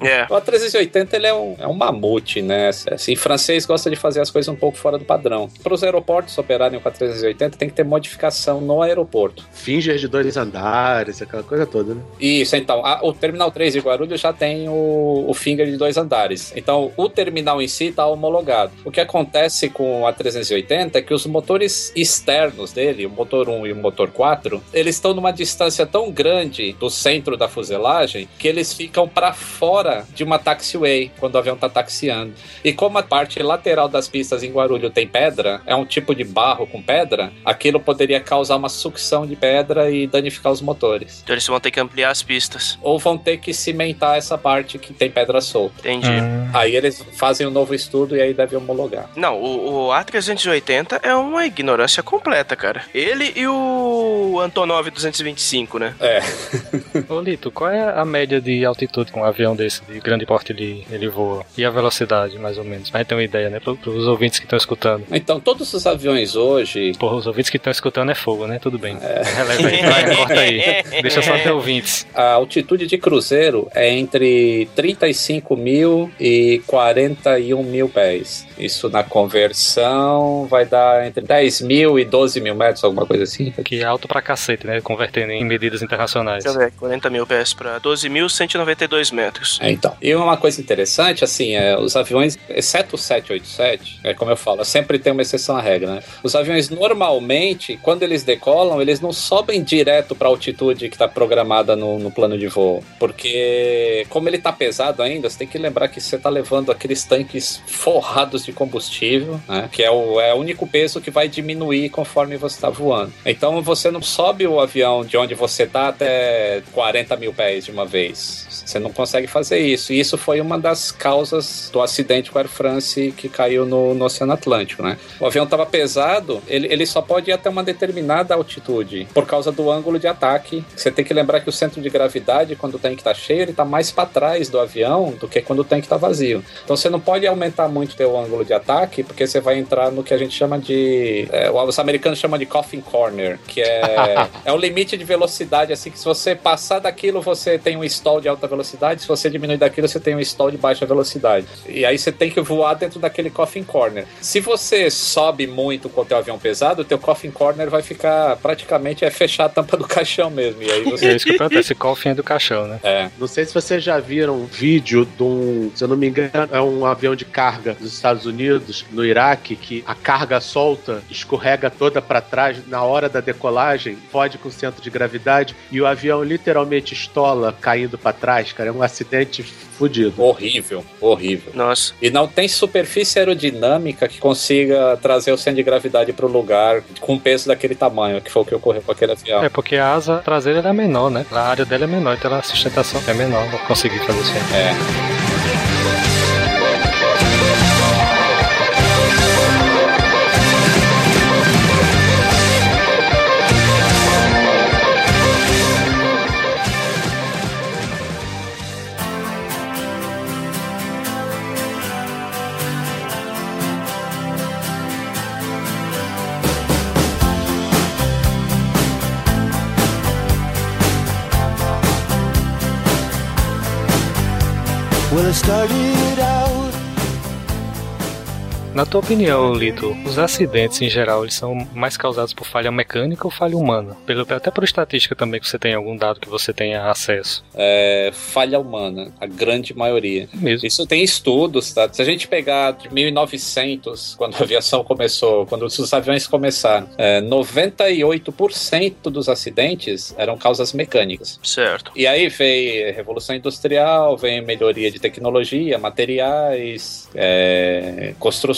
É. O 380 ele é um, é um mamute, né? Assim, francês gosta de fazer as coisas um pouco fora do padrão. Para os aeroportos operarem com a 380 tem que ter modificação no aeroporto. Finger de dois andares, aquela coisa toda, né? Isso, então, a- o Terminal 3 de Guarulhos já tem o, o finger de dois andares. Então, o terminal em si está homologado. O que acontece com a 380 é que os motores externos dele, o motor 1 e o motor 4, eles estão numa distância tão grande do centro da fuselagem que eles ficam para fora de uma taxiway quando o avião está taxiando. E como a parte lateral das pistas em Guarulhos tem pedra, é um tipo de barro com pedra, aquilo poderia causar uma sucção de pedra e danificar os motores. Então eles vão ter que ampliar as pistas. Ou vão ter que cimentar essa parte que tem pedra solta. Entendi. Aí eles fazem um novo estudo e aí devem homologar. Não, o, o A380 é uma ignorância completa, cara. Ele e o Antonov 225, né? É. Ô Lito, qual é a média de altitude que um avião desse, de grande porte, ele, ele voa? E a velocidade, mais ou menos? Pra gente ter uma ideia, né? Para os ouvintes que estão escutando. Então, todos os aviões hoje. Porra, os ouvintes que estão escutando é fogo, né? Tudo bem. Releva aí, vai, corta aí. Deixa só ter ouvintes. A altitude de cruzeiro é entre 35 mil e 41 mil pés. Isso na conversão vai dar entre 10 mil e 12 mil metros, alguma coisa assim. Que é alto pra cacete, né? Convertendo em medidas internacionais. Deixa eu ver, 40 mil pés pra 12.192 metros. É, então. E uma coisa interessante, assim, é, os aviões, exceto o 787, é como eu falo, sempre tem uma exceção à regra, né? Os aviões normalmente, quando eles decolam, eles não sobem direto para a altitude que está programada no, no plano de voo, porque como ele tá pesado ainda, você tem que lembrar que você tá levando aqueles tanques forrados de combustível, né? Que é o, é o único peso que vai diminuir conforme você está voando. Então você não sobe o avião de onde você tá até 40 mil pés de uma vez. Você não consegue fazer isso. E isso foi uma das causas do acidente com a Air France que caiu no, no Oceano Atlântico, né? O avião estava pesado, ele, ele só pode ir até uma determinada altitude por causa do ângulo de ataque. Você tem que lembrar que o centro de gravidade, quando o tanque está cheio, ele está mais para trás do avião do que quando o tanque está vazio. Então você não pode aumentar muito o teu ângulo de ataque, porque você vai entrar no que a gente chama de. é, os americanos chamam de coffin corner, que é, é o limite de velocidade, assim, que se você passar daquilo, você tem um stall de alta velocidade, se você diminuir daquilo, você tem um stall de baixa velocidade. E aí você tem que voar dentro daquele coffin corner. Se você sobe muito com o teu avião pesado, o teu coffin corner vai ficar praticamente é fechar a tampa do caixão mesmo. E aí você. É isso que eu perguntei, esse cofre é do caixão, né? É. Não sei se vocês já viram um vídeo de um, se eu não me engano, é um avião de carga dos Estados Unidos, no Iraque, que a carga solta escorrega toda para trás na hora da decolagem, pode com o centro de gravidade e o avião literalmente estola caindo para trás, cara. É um acidente fudido. Horrível, horrível. Nossa. E não tem superfície aerodinâmica que consiga trazer o centro de gravidade para o lugar com peso daquele tamanho, que foi o que ocorreu com aquele avião. É, porque a asa traseira é menor, né? A área dela é menor, então a sustentação é menor, vou conseguir fazer isso aí. É. Well, I started out. Na tua opinião, Lito, os acidentes em geral eles são mais causados por falha mecânica ou falha humana? Pelo, até por estatística também que você tem algum dado que você tenha acesso. É, falha humana, a grande maioria. Mesmo. Isso tem estudos, tá? Se a gente pegar de 1900, quando a aviação começou, quando os aviões começaram, é, 98% dos acidentes eram causas mecânicas. Certo. E aí veio Revolução Industrial, vem melhoria de tecnologia, materiais, é,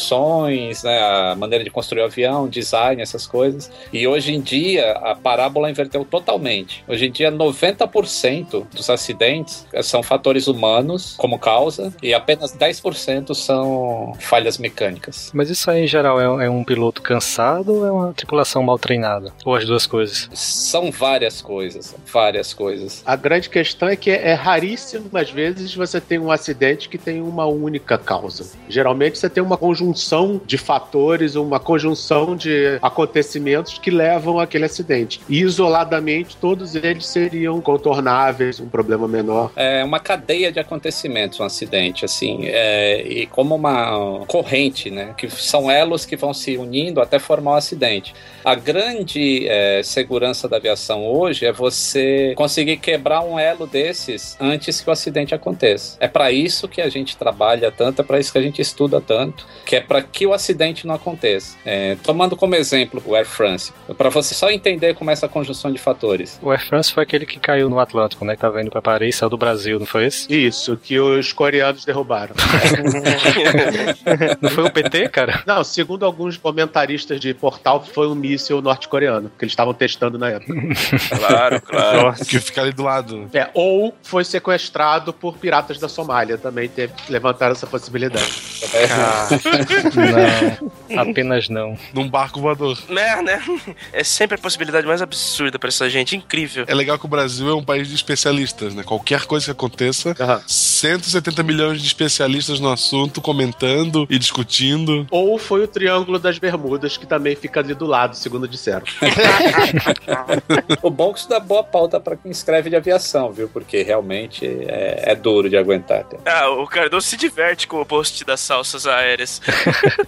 construções, né, a maneira de construir o avião, design, essas coisas. E hoje em dia a parábola inverteu totalmente. Hoje em dia 90% dos acidentes são fatores humanos como causa e apenas 10% são falhas mecânicas. Mas isso aí, em geral, é, é um piloto cansado ou é uma tripulação mal treinada? Ou as duas coisas? São várias coisas, várias coisas. A grande questão é que é raríssimo, às vezes, você tem um acidente que tem uma única causa. Geralmente você tem uma conjunção de fatores, uma conjunção de acontecimentos que levam àquele acidente. E isoladamente, todos eles seriam contornáveis, um problema menor. É uma cadeia de acontecimentos, um acidente, assim, é, e como uma corrente, né? Que são elos que vão se unindo até formar um acidente. A grande é, segurança da aviação hoje é você conseguir quebrar um elo desses antes que o acidente aconteça. É para isso que a gente trabalha tanto, é para isso que a gente estuda tanto, que é para que o acidente não aconteça. É, tomando como exemplo o Air France, para você só entender como é essa conjunção de fatores. O Air France foi aquele que caiu no Atlântico, né? Que tava indo pra Paris, saiu do Brasil, não foi esse? Isso, que os coreanos derrubaram. não foi o PT, cara? Não, segundo alguns comentaristas de portal, foi um míssil norte-coreano, que eles estavam testando na época. Claro, claro. Que fica ali do lado. É, ou foi sequestrado por piratas da Somália, também teve, levantaram essa possibilidade. Ah, não, apenas não. Num barco voador. Né, né? É sempre a possibilidade mais absurda pra essa gente. Incrível. É legal que o Brasil é um país de especialistas, né? Qualquer coisa que aconteça, Aham. 170 milhões de especialistas no assunto comentando e discutindo. Ou foi o Triângulo das Bermudas, que também fica ali do lado, segundo disseram. O bom é que isso dá boa pauta para quem escreve de aviação, viu? Porque realmente é, é duro de aguentar. cara. Ah, o Cardoso se diverte com o post das salsas aéreas.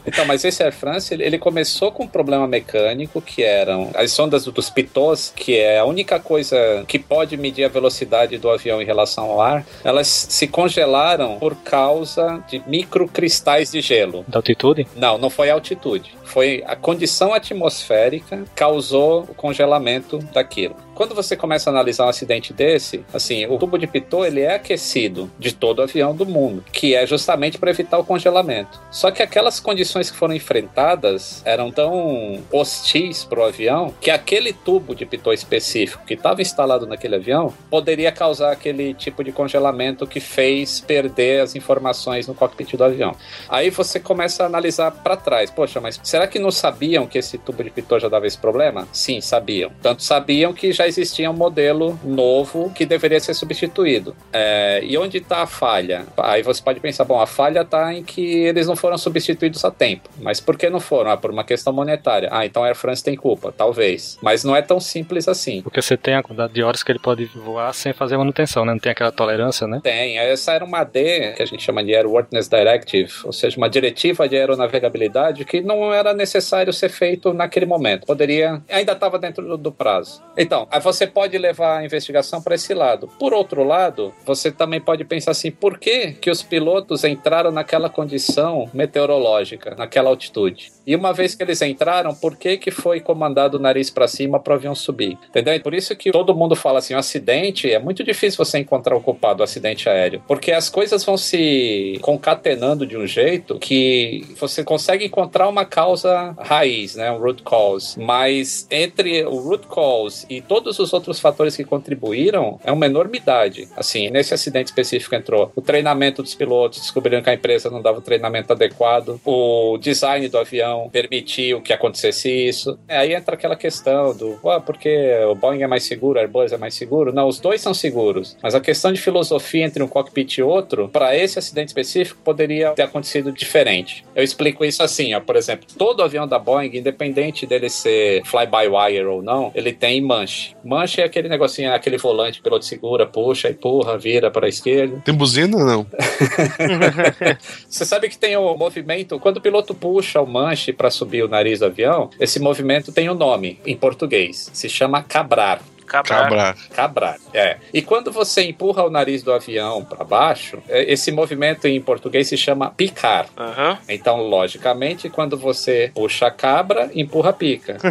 Então, mas esse Air France, ele, ele começou com um problema mecânico, que eram as sondas dos pitôs, que é a única coisa que pode medir a velocidade do avião em relação ao ar, elas se congelaram por causa de microcristais de gelo. Da altitude? Não, não foi a altitude. Foi a condição atmosférica causou o congelamento daquilo. Quando você começa a analisar um acidente desse, assim, o tubo de pitot ele é aquecido de todo avião do mundo, que é justamente para evitar o congelamento. Só que aquelas condições que foram enfrentadas eram tão hostis para o avião que aquele tubo de pitot específico que estava instalado naquele avião poderia causar aquele tipo de congelamento que fez perder as informações no cockpit do avião. Aí você começa a analisar para trás. Poxa, mas será que não sabiam que esse tubo de pitot já dava esse problema? Sim, sabiam. Tanto sabiam que já existia um modelo novo que deveria ser substituído. É, e onde está a falha? Aí você pode pensar, bom, a falha está em que eles não foram substituídos a tempo. Mas por que não foram? Ah, por uma questão monetária. Ah, então a Air France tem culpa, talvez. Mas não é tão simples assim. Porque você tem a quantidade de horas que ele pode voar sem fazer manutenção, né? Não tem aquela tolerância, né? Tem. Essa era uma D, que a gente chama de Airworthiness Directive, ou seja, uma diretiva de aeronavegabilidade que não era necessário ser feito naquele momento. Poderia, ainda estava dentro do, do prazo. Então, aí você pode levar a investigação para esse lado. Por outro lado, você também pode pensar assim, por que que os pilotos entraram naquela condição meteorológica, naquela altitude? E uma vez que eles entraram, por que que foi comandado o nariz para cima para o avião subir? Entendeu? E por isso que todo mundo fala assim, um acidente, é muito difícil você encontrar o culpado do acidente aéreo, porque as coisas vão se concatenando de um jeito que você consegue encontrar uma causa raiz, né, um root cause, mas entre o root cause e todos os outros fatores que contribuíram, é uma enormidade. Assim, nesse acidente específico entrou o treinamento dos pilotos, descobriram que a empresa não dava o treinamento adequado, o design do avião permitiu que acontecesse isso. É, aí entra aquela questão do, ah, porque o Boeing é mais seguro, o Airbus é mais seguro. Não, os dois são seguros, mas a questão de filosofia entre um cockpit e outro, para esse acidente específico, poderia ter acontecido diferente. Eu explico isso assim, ó, por exemplo, todo avião da Boeing, independente dele ser fly-by-wire ou não, ele tem manche. Manche é aquele negocinho, aquele volante, o piloto segura, puxa, empurra, vira para a esquerda. Tem buzina não? Você sabe que tem o movimento, quando o piloto puxa o manche para subir o nariz do avião, esse movimento tem um nome em português, se chama cabrar. Cabrar. Cabrar. Cabrar, é. E quando você empurra o nariz do avião para baixo, é, esse movimento em português se chama picar. Aham. Então, logicamente, quando você puxa a cabra, empurra a pica.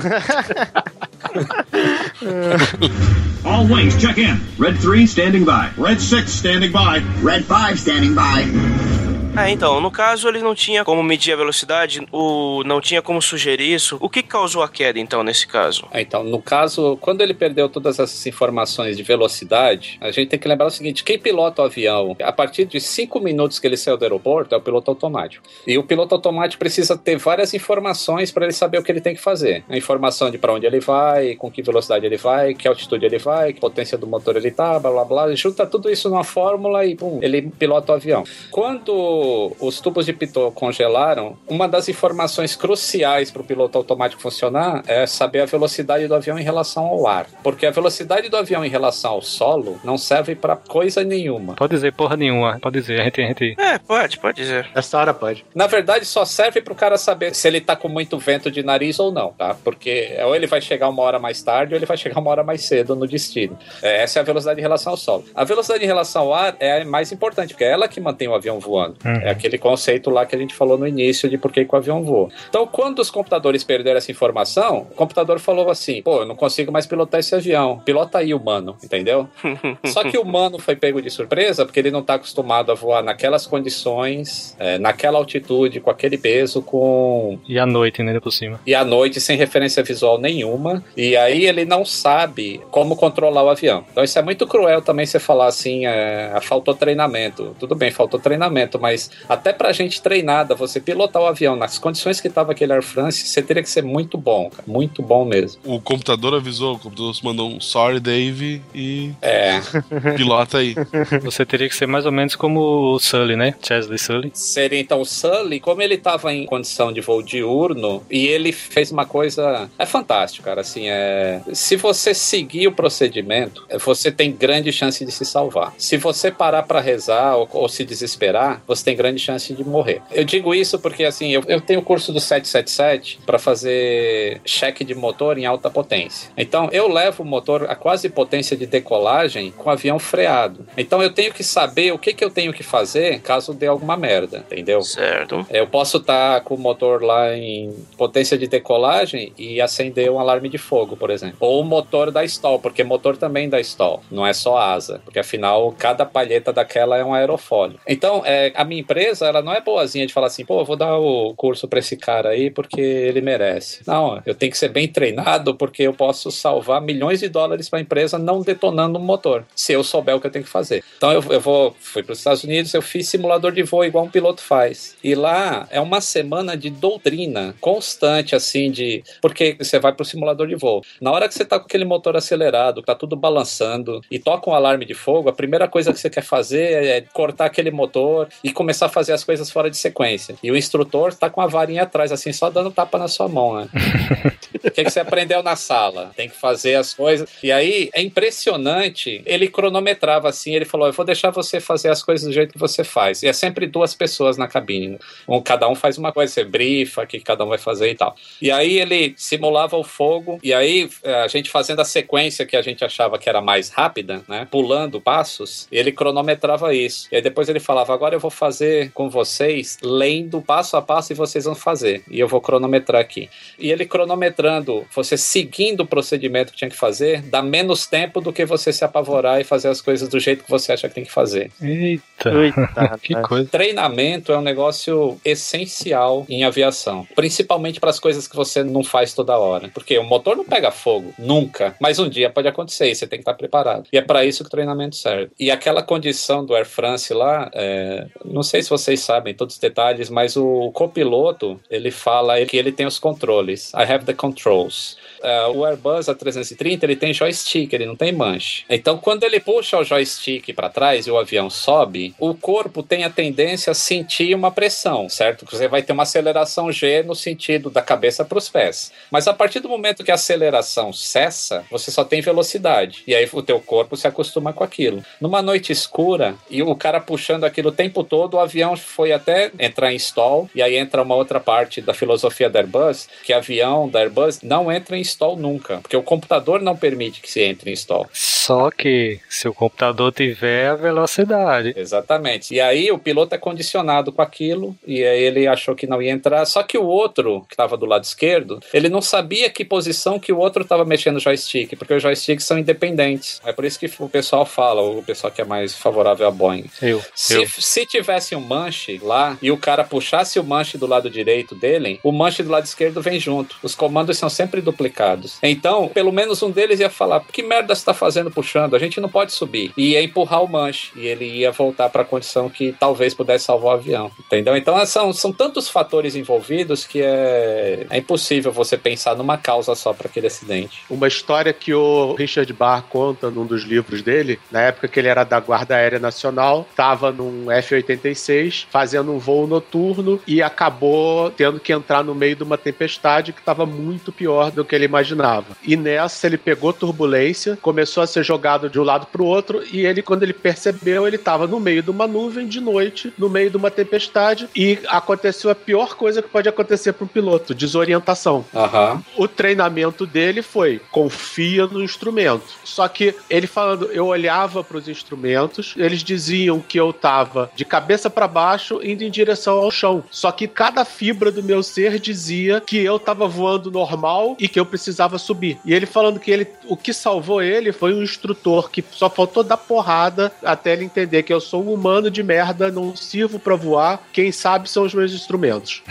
All wings, check in. Red 3 standing by. Red 6 standing by. Red 5 standing by. Ah, então, no caso ele não tinha como medir a velocidade, o não tinha como sugerir isso. O que causou a queda, então, nesse caso? Ah, Então, no caso, quando ele perdeu todas essas informações de velocidade, a gente tem que lembrar o seguinte: quem pilota o avião, a partir de cinco minutos que ele saiu do aeroporto, é o piloto automático. E o piloto automático precisa ter várias informações para ele saber o que ele tem que fazer. A informação de para onde ele vai, com que velocidade ele vai, que altitude ele vai, que potência do motor ele tá, blá blá blá. Junta tudo isso numa fórmula e pum, ele pilota o avião. Quando os tubos de pitot congelaram, uma das informações cruciais para o piloto automático funcionar é saber a velocidade do avião em relação ao ar. Porque a velocidade do avião em relação ao solo não serve para coisa nenhuma. Pode dizer porra nenhuma, pode dizer, a gente, a gente... É, pode, pode dizer. Essa hora pode. Na verdade, só serve pro cara saber se ele tá com muito vento de nariz ou não, tá? Porque ou ele vai chegar uma hora mais tarde ou ele vai chegar uma hora mais cedo no destino. É, essa é a velocidade em relação ao solo. A velocidade em relação ao ar é a mais importante, porque é ela que mantém o avião voando. Uhum. É aquele conceito lá que a gente falou no início de por que, o avião voa. Então, quando os computadores perderam essa informação, o computador falou assim: pô, eu não consigo mais pilotar esse avião. Pilota aí, humano, entendeu? Só que o humano foi pego de surpresa porque ele não está acostumado a voar naquelas condições, é, naquela altitude, com aquele peso, com. E à noite, né, por cima. E à noite sem referência visual nenhuma. E aí ele não sabe como controlar o avião. Então isso é muito cruel também você falar assim: é, faltou treinamento. Tudo bem, faltou treinamento, mas até pra gente treinada, você pilotar o avião nas condições que tava aquele Air France, você teria que ser muito bom, cara. Muito bom mesmo. O computador avisou, o computador mandou um sorry, Dave, e É. pilota aí. Você teria que ser mais ou menos como o Sully, né? Chesley Sully. Seria então o Sully, como ele estava em condição de voo diurno, e ele fez uma coisa. É fantástico, cara. Assim, é. Se você seguir o procedimento, você tem grande chance de se salvar. Se você parar para rezar ou, ou se desesperar, você tem grande chance de morrer. Eu digo isso porque, assim, eu, eu tenho o curso do 777 para fazer cheque de motor em alta potência. Então, eu levo o motor a quase potência de decolagem com o avião freado. Então, eu tenho que saber o que, que eu tenho que fazer caso dê alguma merda, entendeu? Certo. Eu posso estar com o motor lá em potência de decolagem e acender um alarme de fogo, por exemplo. Ou o motor da stall, porque motor também dá stall, não é só asa, porque afinal cada palheta daquela é um aerofólio. Então, é, a minha empresa, ela não é boazinha de falar assim, pô, vou dar o curso para esse cara aí porque ele merece. Não, eu tenho que ser bem treinado porque eu posso salvar milhões de dólares para a empresa não detonando um motor, se eu souber o que eu tenho que fazer. Então, eu, eu vou, fui para os Estados Unidos, eu fiz simulador de voo igual um piloto faz. E lá é uma semana de doutrina constante, assim, de. Porque você vai pro simulador de voo. Na hora que você tá com aquele motor acelerado, tá tudo balançando e toca um alarme de fogo, a primeira coisa que você quer fazer é cortar aquele motor e começar a fazer as coisas fora de sequência. E o instrutor tá com a varinha atrás, assim, só dando tapa na sua mão, né? O que, que você aprendeu na sala? Tem que fazer as coisas. E aí é impressionante. Ele cronometrava assim, ele falou: Eu vou deixar você fazer as coisas do jeito que você faz. E é sempre duas pessoas na cabine. né? Um, cada um faz uma coisa, você brifa, que cada um vai fazer e tal. E aí ele simulava o fogo, e aí eh, a gente fazendo a sequência que a gente achava que era mais rápida, né? Pulando passos, ele cronometrava isso. E aí depois ele falava: Agora eu vou fazer com vocês, lendo passo a passo, e vocês vão fazer. E eu vou cronometrar aqui. E ele cronometrando, você seguindo o procedimento que tinha que fazer, dá menos tempo do que você se apavorar e fazer as coisas do jeito que você acha que tem que fazer. Eita. Eita, que coisa. Treinamento é um negócio essencial em aviação, principalmente para as coisas que você não faz toda hora. Porque o motor não pega fogo, nunca. Mas um dia pode acontecer e você tem que estar preparado. E é para isso que o treinamento serve. E aquela condição do Air France lá, é, não sei se vocês sabem todos os detalhes, mas o copiloto ele fala que ele tem os controles. I have the controls. É, o Airbus A330 ele tem joystick, ele não tem manche. Então, quando ele puxa o joystick para trás e o avião sobe, o corpo tem a tendência a sentir uma pressão, certo? Você vai ter uma aceleração G no sentido da cabeça para os pés. Mas a partir do momento que a aceleração cessa, você só tem velocidade. E aí o teu corpo se acostuma com aquilo. Numa noite escura e o cara puxando aquilo o tempo todo, o avião foi até entrar em stall. E aí entra uma outra parte da filosofia da Airbus, que avião da Airbus não entra em stall nunca, porque o computador não permite que se entre em stall. Só que se o computador tiver a velocidade. Exatamente. E aí o piloto é condicionado com aquilo, e aí ele achou que não ia entrar. Só que o outro, que estava do lado esquerdo, ele não sabia que posição que o outro estava mexendo o joystick, porque os joysticks são independentes. É por isso que o pessoal fala, o pessoal que é mais favorável a Boeing. Eu. Se, eu. se tivesse um manche lá e o cara puxasse o manche do lado direito dele, o manche do lado esquerdo vem junto. Os comandos são sempre duplicados. Então, pelo menos um deles ia falar: que merda você tá fazendo puxando? A gente não pode subir. E ia empurrar o manche. E ele ia voltar para a condição que talvez pudesse salvar o avião. Entendeu? Então, são, são tantos fatores envolvidos que é, é impossível você pensar numa causa só para aquele acidente. Uma história que o Richard Barr conta num dos livros dele, na época que ele era da Guarda Aérea Nacional, estava num F-86 fazendo um voo noturno e acabou tendo que entrar no meio de uma tempestade que estava muito pior do que ele imaginava. E nessa ele pegou turbulência, começou a ser jogado de um lado para o outro e ele, quando ele percebeu, ele estava no meio de uma nuvem de noite, no meio de uma tempestade e aconteceu a pior coisa que pode acontecer para um piloto, desorientação. Aham. O treinamento dele foi confia no instrumento. Só que ele falando, eu olhava para os instrumentos, eles diziam que eu tava de cabeça para baixo indo em direção ao chão. Só que cada fibra do meu ser dizia que eu tava voando normal e que eu precisava subir. E ele falando que ele, o que salvou ele foi um instrutor que só faltou dar porrada até ele entender que eu sou um humano de merda, não sirvo para voar. Quem sabe são os meus instrumentos.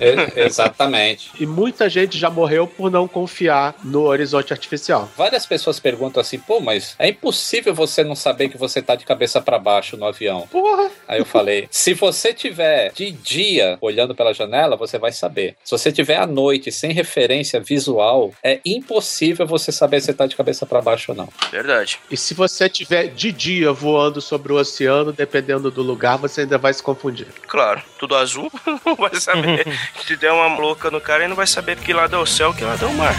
E- exatamente. E muita gente já morreu por não confiar no horizonte artificial. Várias pessoas perguntam assim, pô, mas é impossível você não saber que você tá de cabeça para baixo no avião. Porra! Aí eu falei, se você tiver de dia olhando pela janela, você vai saber. Se você tiver à noite sem referência visual, é impossível você saber se tá de cabeça para baixo ou não. Verdade. E se você tiver de dia voando sobre o oceano, dependendo do lugar, você ainda vai se confundir. Claro, tudo azul, não vai saber. Se der uma louca no cara, ele não vai saber que lado é o céu, que lado é o mar.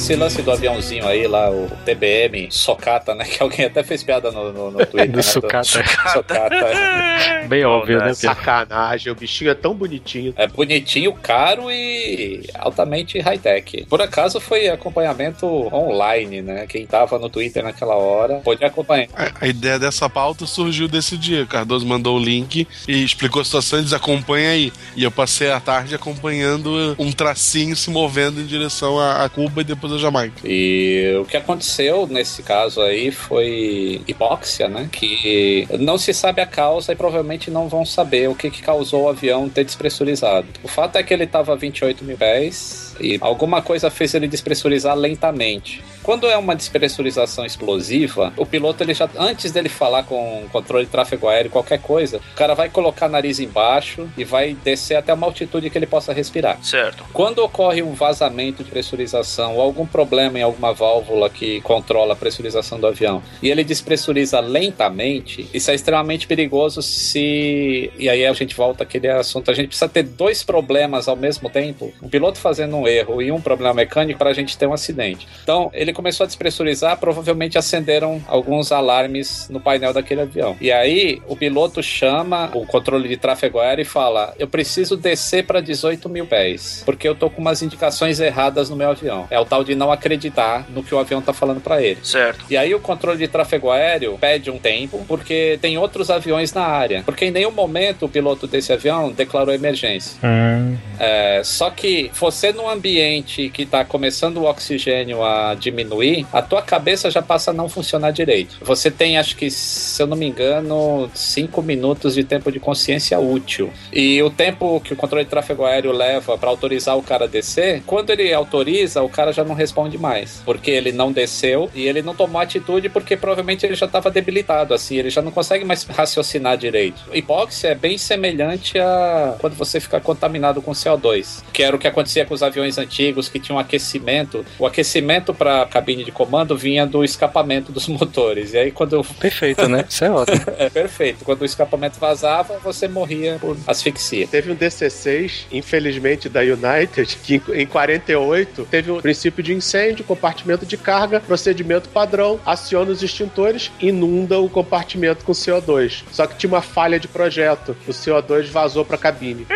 Esse lance do aviãozinho aí lá, o TBM, socata, né? Que alguém até fez piada no, no, no Twitter. Do né? sucata. Socata. Bem óbvio, né? Sacanagem, o bichinho é tão bonitinho. É bonitinho, caro e altamente high-tech. Por acaso foi acompanhamento online, né? Quem tava no Twitter naquela hora pôde acompanhar. A, a ideia dessa pauta surgiu desse dia. Cardoso mandou o link e explicou a situação e diz: acompanha aí. E eu passei a tarde acompanhando um tracinho se movendo em direção a, a Cuba e depois a Jamaica. E o que aconteceu nesse caso aí foi hipóxia, né? Que não se sabe a causa e provavelmente não vão saber o que, que causou o avião ter despressurizado. O fato é que ele estava a 28 mil pés e alguma coisa fez ele despressurizar lentamente. Quando é uma despressurização explosiva, o piloto, ele já, antes dele falar com o controle de tráfego aéreo, qualquer coisa, o cara vai colocar o nariz embaixo e vai descer até uma altitude que ele possa respirar. Certo. Quando ocorre um vazamento de pressurização ou algum problema em alguma válvula que controla a pressurização do avião e ele despressuriza lentamente, isso é extremamente perigoso se. E aí a gente volta àquele assunto. A gente precisa ter dois problemas ao mesmo tempo. Um piloto fazendo um erro e um problema mecânico para a gente ter um acidente. Então ele começou a despressurizar, provavelmente acenderam alguns alarmes no painel daquele avião. E aí o piloto chama o controle de tráfego aéreo e fala: Eu preciso descer para 18 mil pés, porque eu tô com umas indicações erradas no meu avião. É o tal de não acreditar no que o avião tá falando para ele. Certo. E aí o controle de tráfego aéreo pede um tempo, porque tem outros aviões na área. Porque em nenhum momento o piloto desse avião declarou emergência. Hum, É, só que você num ambiente que tá começando o oxigênio a diminuir, a tua cabeça já passa a não funcionar direito. Você tem, acho que, se eu não me engano, cinco minutos de tempo de consciência útil. E o tempo que o controle de tráfego aéreo leva para autorizar o cara a descer, quando ele autoriza, o cara já não responde mais. Porque ele não desceu e ele não tomou atitude porque provavelmente ele já estava debilitado, assim, ele já não consegue mais raciocinar direito. Hipóxia é bem semelhante a quando você fica contaminado com CO2, que era o que acontecia com os aviões antigos que tinham aquecimento. O aquecimento para a cabine de comando vinha do escapamento dos motores. E aí quando Perfeito, né? Isso é ótimo. é perfeito, quando o escapamento vazava, você morria por asfixia. Teve um DC-6, infelizmente, da United, que em 48 teve um princípio de incêndio, compartimento de carga, procedimento padrão, aciona os extintores, inunda o compartimento com CO2. Só que tinha uma falha de projeto. O CO2 vazou para a cabine.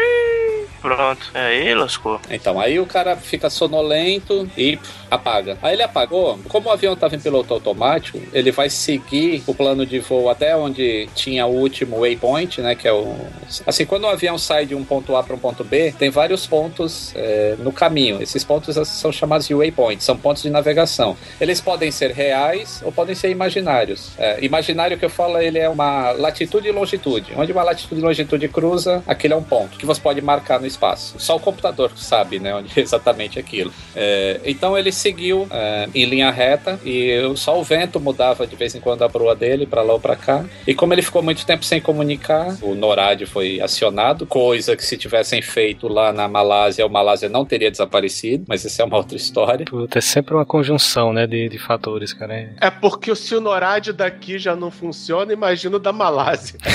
Pronto. É, aí lascou. Então, aí o cara fica sonolento e apaga. Aí ele apagou, como o avião estava em piloto automático, ele vai seguir o plano de voo até onde tinha o último waypoint, né? Que é o. Assim, quando o avião sai de um ponto A para um ponto B, tem vários pontos é, no caminho. Esses pontos são chamados de waypoints, são pontos de navegação. Eles podem ser reais ou podem ser imaginários. É, imaginário que eu falo, ele é uma latitude e longitude. Onde uma latitude e longitude cruza, aquele é um ponto que você pode marcar no espaço. Só o computador sabe, né, onde é exatamente aquilo. É, então ele seguiu é, em linha reta e só o vento mudava de vez em quando a proa dele para lá ou para cá. E como ele ficou muito tempo sem comunicar, o NORAD foi acionado, coisa que se tivessem feito lá na Malásia, o Malásia não teria desaparecido, mas isso é uma outra história. Puta, é sempre uma conjunção, né, de, de fatores, cara. É- É porque se o NORAD daqui já não funciona, imagina o da Malásia.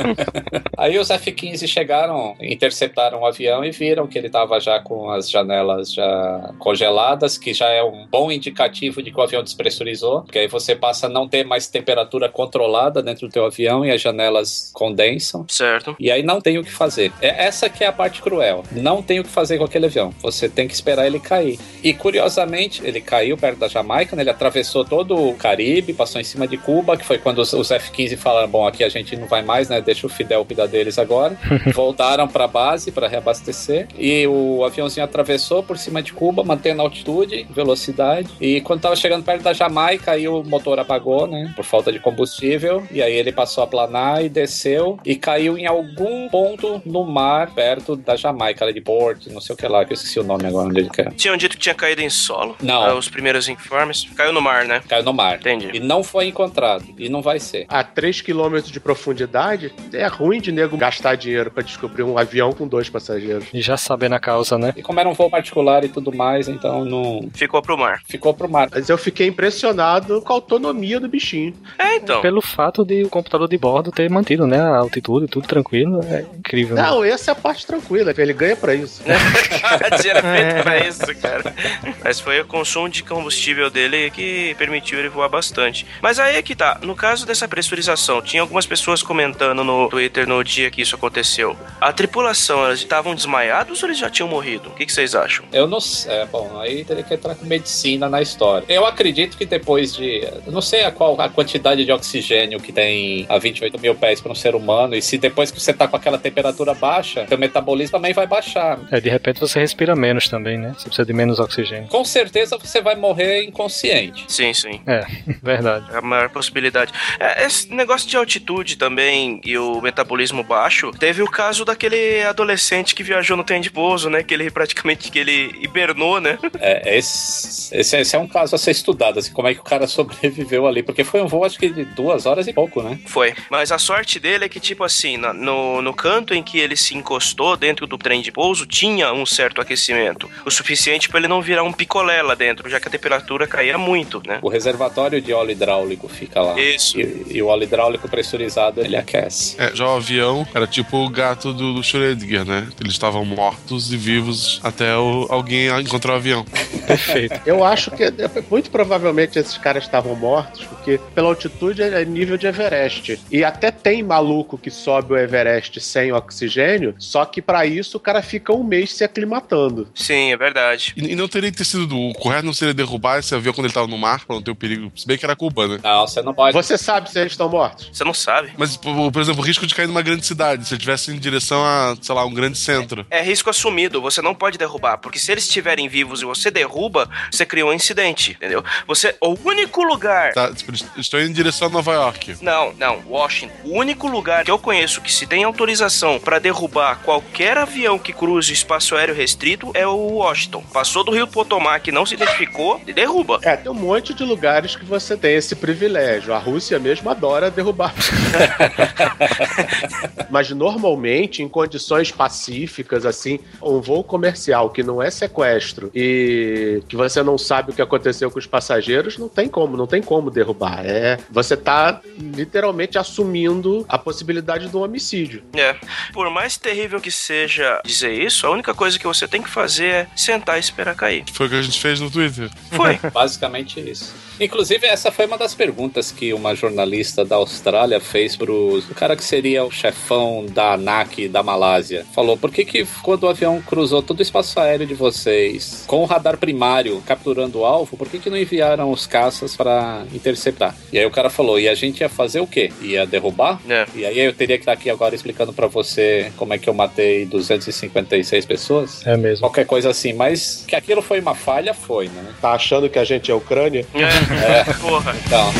Aí os F-15 chegaram, interceptaram o avião e viram que ele estava já com as janelas já congeladas, que já é um bom indicativo de que o avião despressurizou, porque aí você passa a não ter mais temperatura controlada dentro do teu avião e as janelas condensam. Certo. E aí não tem o que fazer. É essa que é a parte cruel. Não tem o que fazer com aquele avião. Você tem que esperar ele cair. E curiosamente, ele caiu perto da Jamaica, né? ele atravessou todo o Caribe, passou em cima de Cuba, que foi quando os, os F-15 falaram: bom, aqui a gente não vai mais, né? Deixa o Fidel cuidar deles agora. Voltaram para base para reabastecer. E o aviãozinho atravessou por cima de Cuba, mantendo altitude, velocidade. E quando tava chegando perto da Jamaica, aí o motor apagou, né? Por falta de combustível. E aí ele passou a planar e desceu e caiu em algum ponto no mar perto da Jamaica, ali de Port, não sei o que lá, que eu esqueci o nome agora onde ele quer. Tinham dito que tinha caído em solo. Não. Ah, os primeiros informes. Caiu no mar, né? Caiu no mar. Entendi. E não foi encontrado. E não vai ser. A 3 km de profundidade, é ruim de nego gastar dinheiro pra descobrir um avião com dois passageiros. E já sabendo a causa, né? E como era um voo particular e tudo mais, então não. Ficou pro mar. Ficou pro mar. Mas eu fiquei impressionado com a autonomia do bichinho. É, então. Pelo fato de o computador de bordo ter mantido, né? A altitude, tudo tranquilo, é incrível. né? Não, essa é a parte tranquila, ele ganha pra isso. Era feito pra isso, cara. Mas foi o consumo de combustível dele que permitiu ele voar bastante. Mas aí é que tá. No caso dessa pressurização, tinha algumas pessoas comentando no Twitter no dia que isso aconteceu. A tripulação, elas estavam desmaiados ou eles já tinham morrido? O que, que vocês acham? Eu não sei. É, bom, aí teria que entrar com medicina na história. Eu acredito que depois de. Eu não sei a qual a quantidade de oxigênio que tem a 28 mil pés para um ser humano. E se depois que você tá com aquela temperatura baixa, seu metabolismo também vai baixar. É, de repente você respira menos também, né? Você precisa de menos oxigênio. Com certeza você vai morrer inconsciente. Sim, sim. É, verdade. É a maior possibilidade. É, esse negócio de altitude também e o metabolismo baixo, teve o caso daquele adolescente que viajou no trem de pouso, né? Que ele praticamente que ele hibernou, né? É, esse, esse, esse é um caso a ser estudado, assim, como é que o cara sobreviveu ali. Porque foi um voo, acho que de duas horas e pouco, né? Foi. Mas a sorte dele é que, tipo assim, no, no canto em que ele se encostou dentro do trem de pouso, tinha um certo aquecimento. O suficiente para ele não virar um picolé lá dentro, já que a temperatura caía muito, né? O reservatório de óleo hidráulico fica lá. Isso. E, e o óleo hidráulico pressurizado, ele aquece. É, já o avião era tipo o gato do, do Schrödinger, né? Eles estavam mortos e vivos até o- alguém encontrar o avião. Perfeito. Eu acho que é, muito provavelmente esses caras estavam mortos, porque pela altitude é nível de Everest. E até tem maluco que sobe o Everest sem oxigênio, só que pra isso o cara fica um mês se aclimatando. Sim, é verdade. E, e não teria ter sido. O correto não seria derrubar esse avião quando ele tava no mar, pra não ter o perigo. Se bem que era Cuba, né? Não, você não pode. Você sabe se eles estão mortos? Você não sabe. Mas, por, por exemplo, o risco de cair numa grande cidade, se ele tivesse em direção a, sei lá, um grande centro. É risco assumido, você não pode derrubar, porque se eles estiverem vivos e você derruba, você cria um incidente, entendeu? Você, o único lugar. Tá, estou indo em direção a Nova York. Não, não, Washington. O único lugar que eu conheço que se tem autorização para derrubar qualquer avião que cruze o espaço aéreo restrito é o Washington. Passou do Rio Potomac, não se identificou, e derruba. É, tem um monte de lugares que você tem esse privilégio. A Rússia mesmo adora derrubar. Mas normalmente, em condições pacíficas, assim, um voo comercial que não é sequestro e que você não sabe o que aconteceu com os passageiros, não tem como, não tem como derrubar. É, você tá literalmente assumindo a possibilidade de um homicídio. É. Por mais terrível que seja dizer isso, a única coisa que você tem que fazer é sentar e esperar cair. Foi o que a gente fez no Twitter. Foi. Basicamente isso. Inclusive, essa foi uma das perguntas que uma jornalista da Austrália fez pro cara que seria o chefão da ANAC da Malásia. Falou: por que, que quando o avião cruzou todo o espaço aéreo de vocês, com o radar primário capturando o alvo, por que, que não enviaram os caças para interceptar? E aí o cara falou: e a gente ia fazer o quê? Ia derrubar? É. E aí eu teria que estar aqui agora explicando para você como é que eu matei 256 pessoas? É mesmo. Qualquer coisa assim, mas que aquilo foi uma falha, foi, né? Tá achando que a gente é Ucrânia? É, porra. Então.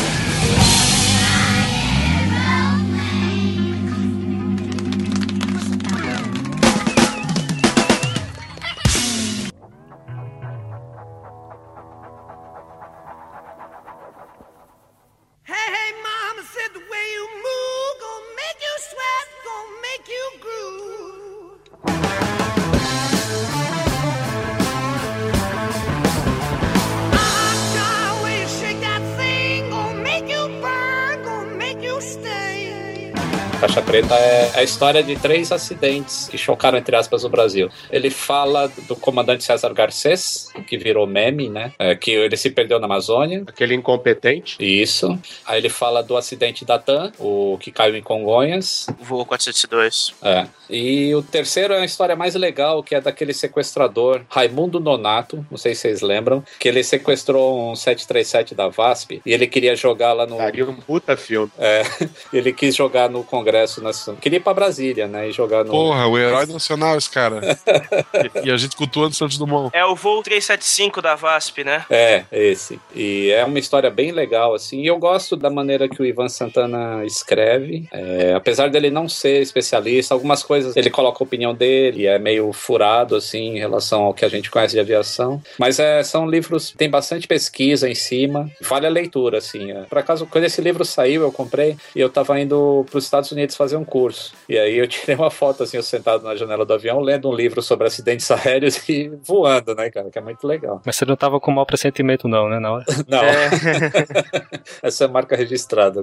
Caixa Preta é a história de três acidentes que chocaram, entre aspas, o Brasil. Ele fala do comandante César Garcês, que virou meme, né? É, que ele se perdeu na Amazônia. Aquele incompetente. Isso. Aí ele fala do acidente da TAM, o que caiu em Congonhas. Voo 402. É. E o terceiro é a história mais legal, que é daquele sequestrador, Raimundo Nonato, não sei se vocês lembram, que ele sequestrou um 737 da VASP e ele queria jogar lá no. Daria um puta filme. É, ele quis jogar no Congresso Nacional. Queria ir pra Brasília, né? E jogar no. Porra, o herói nacional, esse cara. e, e a gente cultuando Santos Dumont. É o voo 375 da VASP, né? É, esse. E é uma história bem legal, assim. E eu gosto da maneira que o Ivan Santana escreve. É, apesar dele não ser especialista, algumas coisas ele coloca a opinião dele, é meio furado, assim, em relação ao que a gente conhece de aviação. Mas é, são livros, tem bastante pesquisa em cima. Vale a leitura, assim. É. Por acaso, quando esse livro saiu, eu comprei e eu tava indo pros Estados Unidos fazer um curso. E aí eu tirei uma foto, assim, eu sentado na janela do avião, lendo um livro sobre acidentes aéreos e voando, né, cara? Que é muito legal. Mas você não tava com mau pressentimento, não, né? Na hora. Não. Essa é marca registrada.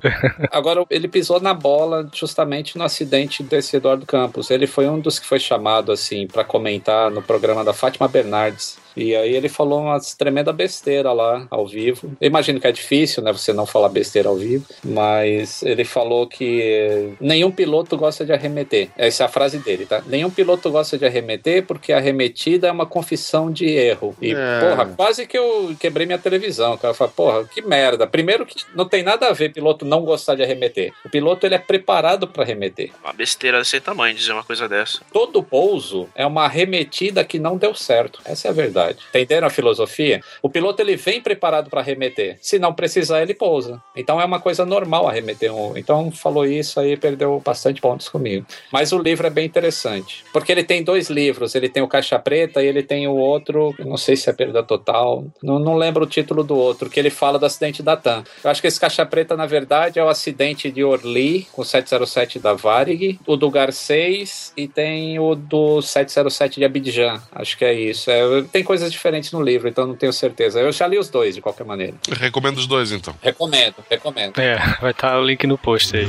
Agora, ele pisou na bola justamente no acidente desse Eduardo Campos. Ele foi um dos que foi chamado, assim, para comentar no programa da Fátima Bernardes. E aí ele falou uma tremenda besteira lá ao vivo. Eu imagino que é difícil, né, você não falar besteira ao vivo, mas ele falou que nenhum piloto gosta de arremeter. Essa é a frase dele, tá? Nenhum piloto gosta de arremeter porque a arremetida é uma confissão de erro. E, É. porra, quase que eu quebrei minha televisão. O cara fala, porra, que merda. Primeiro que não tem nada a ver piloto não gostar de arremeter. O piloto, ele é preparado para arremeter. Uma besteira desse tamanho dizer uma coisa dessa. Todo pouso é uma arremetida que não deu certo. Essa é a verdade. Entenderam a filosofia? O piloto ele vem preparado para arremeter. Se não precisar, ele pousa. Então é uma coisa normal arremeter um. Então falou isso aí, perdeu bastante pontos comigo. Mas o livro é bem interessante. Porque ele tem dois livros. Ele tem o Caixa Preta e ele tem o outro, não sei se é Perda Total. Não, não lembro o título do outro, que ele fala do acidente da TAM. Eu acho que esse Caixa Preta, na verdade, é o acidente de Orly, com 707 da Varig, o do Garcês e tem o do 707 de Abidjan. Acho que é isso. É, tem coisas diferentes no livro, então não tenho certeza. Eu já li os dois, de qualquer maneira. Recomendo os dois, então. Recomendo, recomendo. É, vai estar o link no post aí.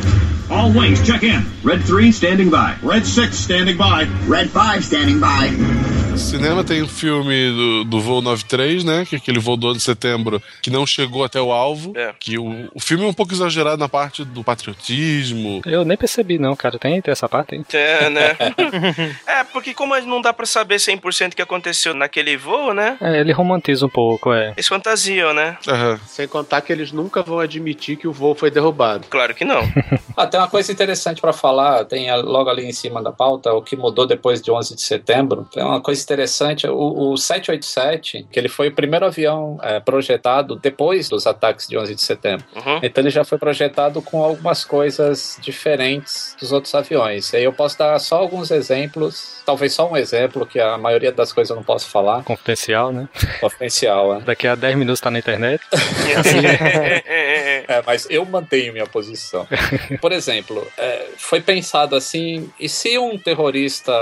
All wings, check in. Red 3 standing by. Red 6 standing by. Red 5 standing by. Cinema tem o filme do, do voo 93, né? Que é aquele voo do ano de setembro que não chegou até o alvo. É. Que o, o filme é um pouco exagerado na parte do patriotismo. Eu nem percebi, não, cara. Tem, tem essa parte aí. É, né? é, porque como não dá pra saber 100% o que aconteceu naquele voo, né? É, ele romantiza um pouco, é. Eles fantasiam, né? Aham. Sem contar que eles nunca vão admitir que o voo foi derrubado. Claro que não. Ah, tem uma coisa interessante para falar, tem a- logo ali em cima da pauta, o que mudou depois de 11 de setembro. É uma coisa interessante, o, o 787, que ele foi o primeiro avião é, projetado depois dos ataques de 11 de setembro. Uhum. Então ele já foi projetado com algumas coisas diferentes dos outros aviões. E aí eu posso dar só alguns exemplos, talvez só um exemplo, que a maioria das coisas eu não posso falar. Confidencial, né? Confidencial, é. Daqui a 10 minutos tá na internet. É, mas eu mantenho minha posição. Por exemplo, é, foi pensado assim: e se um terrorista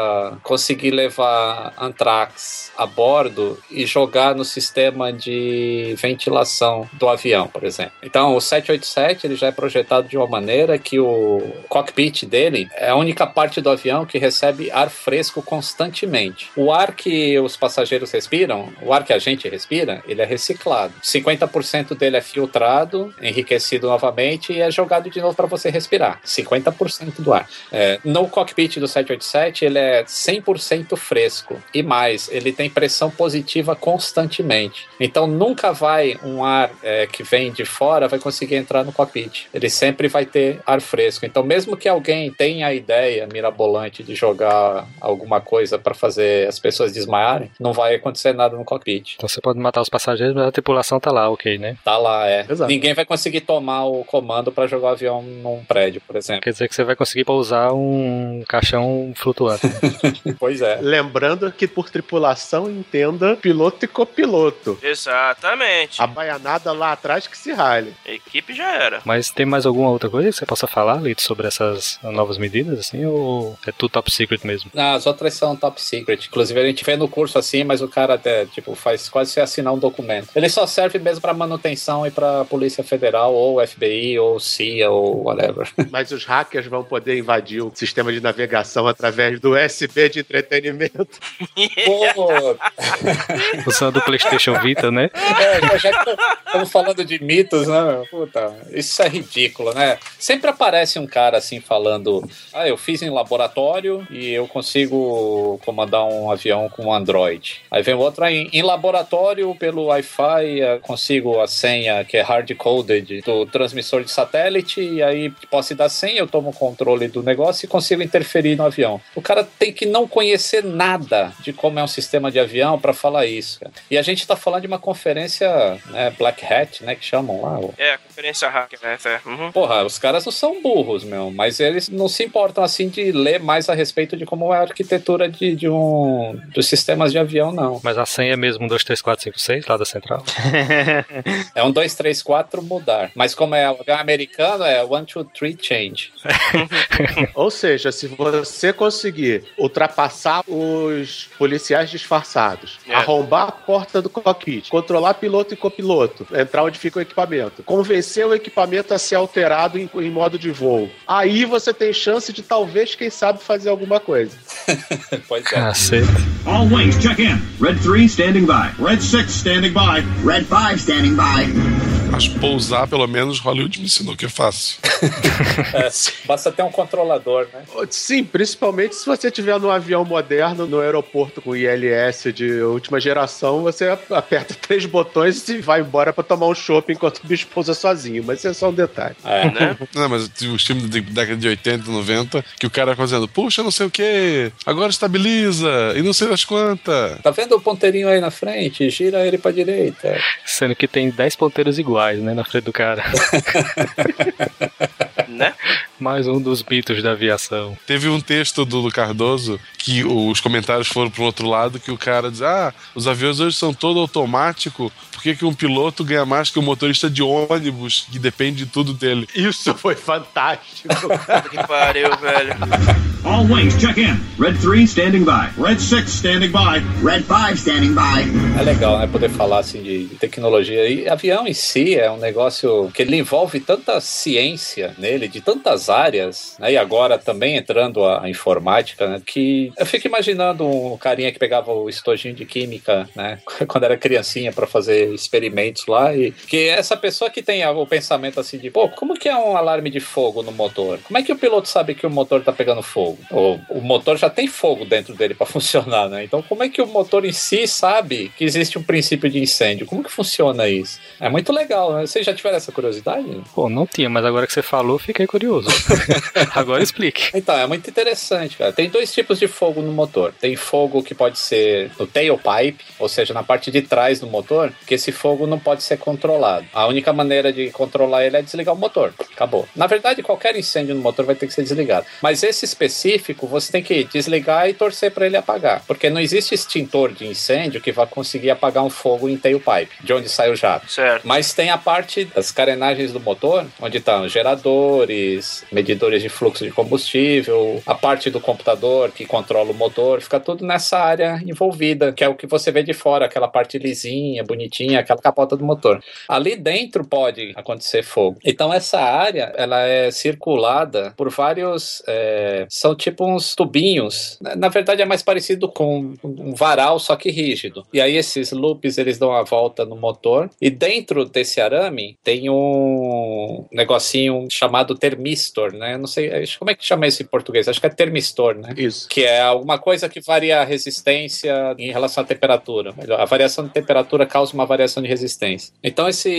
conseguir levar antrax a bordo e jogar no sistema de ventilação do avião, por exemplo? Então, o 787 ele já é projetado de uma maneira que o cockpit dele é a única parte do avião que recebe ar fresco constantemente. O ar que os passageiros respiram, o ar que a gente respira, ele é reciclado. 50% dele é filtrado, enriquecido novamente e é jogado de novo para você respirar. 50% do ar. É, no cockpit do 787, ele é 100% fresco. E mais, ele tem pressão positiva constantemente. Então nunca vai um ar é, que vem de fora vai conseguir entrar no cockpit. Ele sempre vai ter ar fresco. Então, mesmo que alguém tenha a ideia mirabolante de jogar alguma coisa para fazer as pessoas desmaiarem, não vai acontecer nada no cockpit. Então você pode matar os passageiros, mas a tripulação tá lá, ok, né? Tá lá, é. Exato. Ninguém vai conseguir tomar o comando para jogar o avião num prédio, por exemplo. Quer dizer que você vai conseguir pousar um caixão flutuante. pois é. Lembrando que por tripulação entenda piloto e copiloto. Exatamente. A baianada lá atrás que se rale. A equipe já era. Mas tem mais alguma outra coisa que você possa falar, Lito, sobre essas novas medidas, assim, ou é tudo top secret mesmo? Ah, as outras são top secret. Inclusive, a gente vê no curso assim, mas o cara até, tipo, faz quase você assinar um documento. Ele só serve mesmo para manutenção e para Polícia Federal, ou FBI, ou CIA, ou whatever. Mas os hackers vão poder invadir o sistema de navegação através do USB de entretenimento. Pô, Usando o PlayStation Vita, né? é, já que estamos falando de mitos, né? Puta, isso é ridículo, né? Sempre aparece um cara assim falando: Ah, eu fiz em laboratório e eu consigo comandar um avião com Android. Aí vem outro aí, em laboratório, pelo Wi-Fi, eu consigo a senha que é hard-coded do transmissor de satélite, e aí posso dar senha, eu tomo o controle do negócio e consigo interferir no avião. O cara tem que não conhecer nada de como é um sistema de avião para falar isso. cara. E a gente tá falando de uma conferência né, Black Hat, né, que chamam lá. o- É, a conferência hacker, né? É. Uhum. Porra, os caras não são burros, meu, mas eles não se importam assim de ler mais a respeito de como é a arquitetura de, de um dos sistemas de avião, não. Mas a senha é mesmo 1, 2, 3, 4, 5, 6 lá da central. É um 2, 3, 4 mudar. Mas como é americano, é 1, 2, 3 change. Ou seja, se você conseguir ultrapassar os policiais disfarçados, É. arrombar a porta do cockpit, controlar piloto e copiloto, entrar onde fica o equipamento, convencer o equipamento a ser alterado em, em modo de voo, aí você tem chance de talvez, quem sabe, fazer alguma coisa. pois é. Cacete. All wings, check in. Red 3 standing by. Red 6 standing by. Red 5 standing by. Mas pousar, pelo menos, Hollywood me ensinou que é fácil. É, basta ter um controlador, né? Sim, principalmente se você estiver num avião moderno, no aeroporto com ILS de última geração, você aperta três botões e vai embora pra tomar um shopping enquanto o bicho pousa sozinho. Mas isso é só um detalhe. É. Né? Não, mas os filmes da década de 80, 90, que o cara fazendo, puxa, não sei o que, agora estabiliza, e não sei das quantas. Tá vendo o ponteirinho aí na frente? Gira ele pra direita. Sendo que tem 10 ponteiros iguais, né, na frente do cara. né? Mais um dos mitos da aviação. Teve um texto do, do Cardoso que os comentários foram pro outro lado, que o cara diz, ah, os aviões hoje são todo automático, que, que um piloto ganha mais que um motorista de ônibus, que depende de tudo dele? Isso foi fantástico. Puta que pariu, velho. All wings, check in. Red 3 standing by. Red 6 standing by. Red 5 standing by. É legal, né? Poder falar assim de de tecnologia. E avião em si é um negócio que ele envolve tanta ciência nele, de tantas áreas, né? E agora também entrando a, a informática, né? Que eu fico imaginando um carinha que pegava o estojinho de química, né? Quando era criancinha para fazer experimentos lá. E que essa pessoa que tem o pensamento assim de, pô, como que é um alarme de fogo no motor? Como é que o piloto sabe que o motor tá pegando fogo? O, o motor já tem fogo dentro dele para funcionar, né? Então como é que o motor em si sabe que existe um princípio de incêndio? Como que funciona isso? É muito legal, né? Vocês já tiveram essa curiosidade? Pô, não tinha, mas agora que você falou, fiquei curioso. Agora explique. Então, é muito interessante, cara. Tem dois tipos de fogo no motor. Tem fogo que pode ser no tailpipe, ou seja, na parte de trás do motor, que esse fogo não pode ser controlado. A única maneira de controlar ele é desligar o motor. Acabou. Na verdade, qualquer incêndio no motor vai ter que ser desligado. Mas esse específico, você tem que desligar e torcer para ele apagar. Porque não existe extintor de incêndio que vai conseguir apagar um fogo em tailpipe, de onde sai o jato. Certo. Mas tem a parte das carenagens do motor, onde estão os geradores, medidores de fluxo de combustível, a parte do computador que controla o motor, fica tudo nessa área envolvida, que é o que você vê de fora, aquela parte lisinha, bonitinha, aquela capota do motor. Ali dentro pode acontecer fogo. Então essa área, ela é circulada por vários, é, são tipo uns tubinhos. Na- verdade é mais parecido com um varal, só que rígido. E aí esses loops, eles dão a volta no motor e dentro desse arame tem um negocinho chamado termistor, né? Não sei, acho- como é que chama isso em português? Acho que é termistor, né? Isso. Que é alguma coisa que varia a resistência em relação à temperatura. A variação de temperatura causa uma variação de resistência. Então esse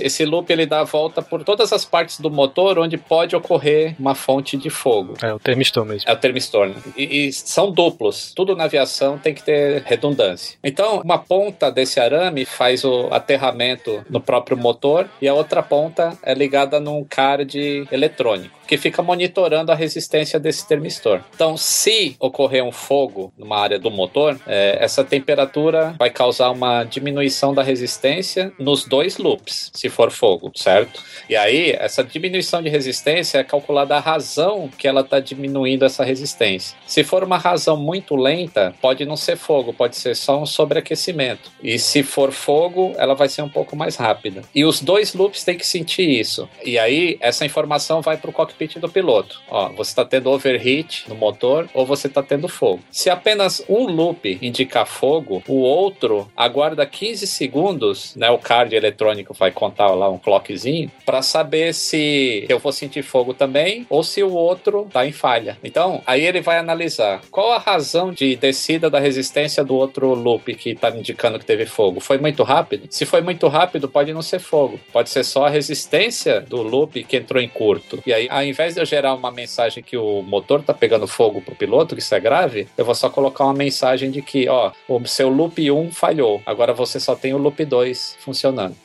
esse loop ele dá a volta por todas as partes do motor onde pode ocorrer uma fonte de fogo. É o termistor mesmo. É o termistor, né? E, e são duplos. Tudo na aviação tem que ter redundância. Então, uma ponta desse arame faz o aterramento no próprio motor e a outra ponta é ligada num card eletrônico que fica monitorando a resistência desse termistor. Então, se ocorrer um fogo numa área do motor, é, essa temperatura vai causar uma diminuição da resistência nos dois loops, se for fogo, certo? E aí, essa diminuição de resistência é calculada a razão que ela está diminuindo essa resistência. Se for uma razão muito lenta, pode não ser fogo, pode ser só um sobreaquecimento. E se for fogo, ela vai ser um pouco mais rápida. E os dois loops têm que sentir isso. E aí, essa informação vai para o cockpit do piloto. Ó, você está tendo overheat no motor ou você está tendo fogo. Se apenas um loop indicar fogo, o outro aguarda 15 segundos, né? O card eletrônico vai contar lá um clockzinho para saber se eu vou sentir fogo também ou se o outro tá em falha. Então, aí ele vai analisar qual a razão de descida da resistência do outro loop que tá me indicando que teve fogo. Foi muito rápido? Se foi muito rápido, pode não ser fogo. Pode ser só a resistência do loop que entrou em curto. E aí, ao invés de eu gerar uma mensagem que o motor tá pegando fogo pro piloto, que isso é grave, eu vou só colocar uma mensagem de que, ó, o seu loop 1 falhou. Agora você só tem o loop 2 funcionando.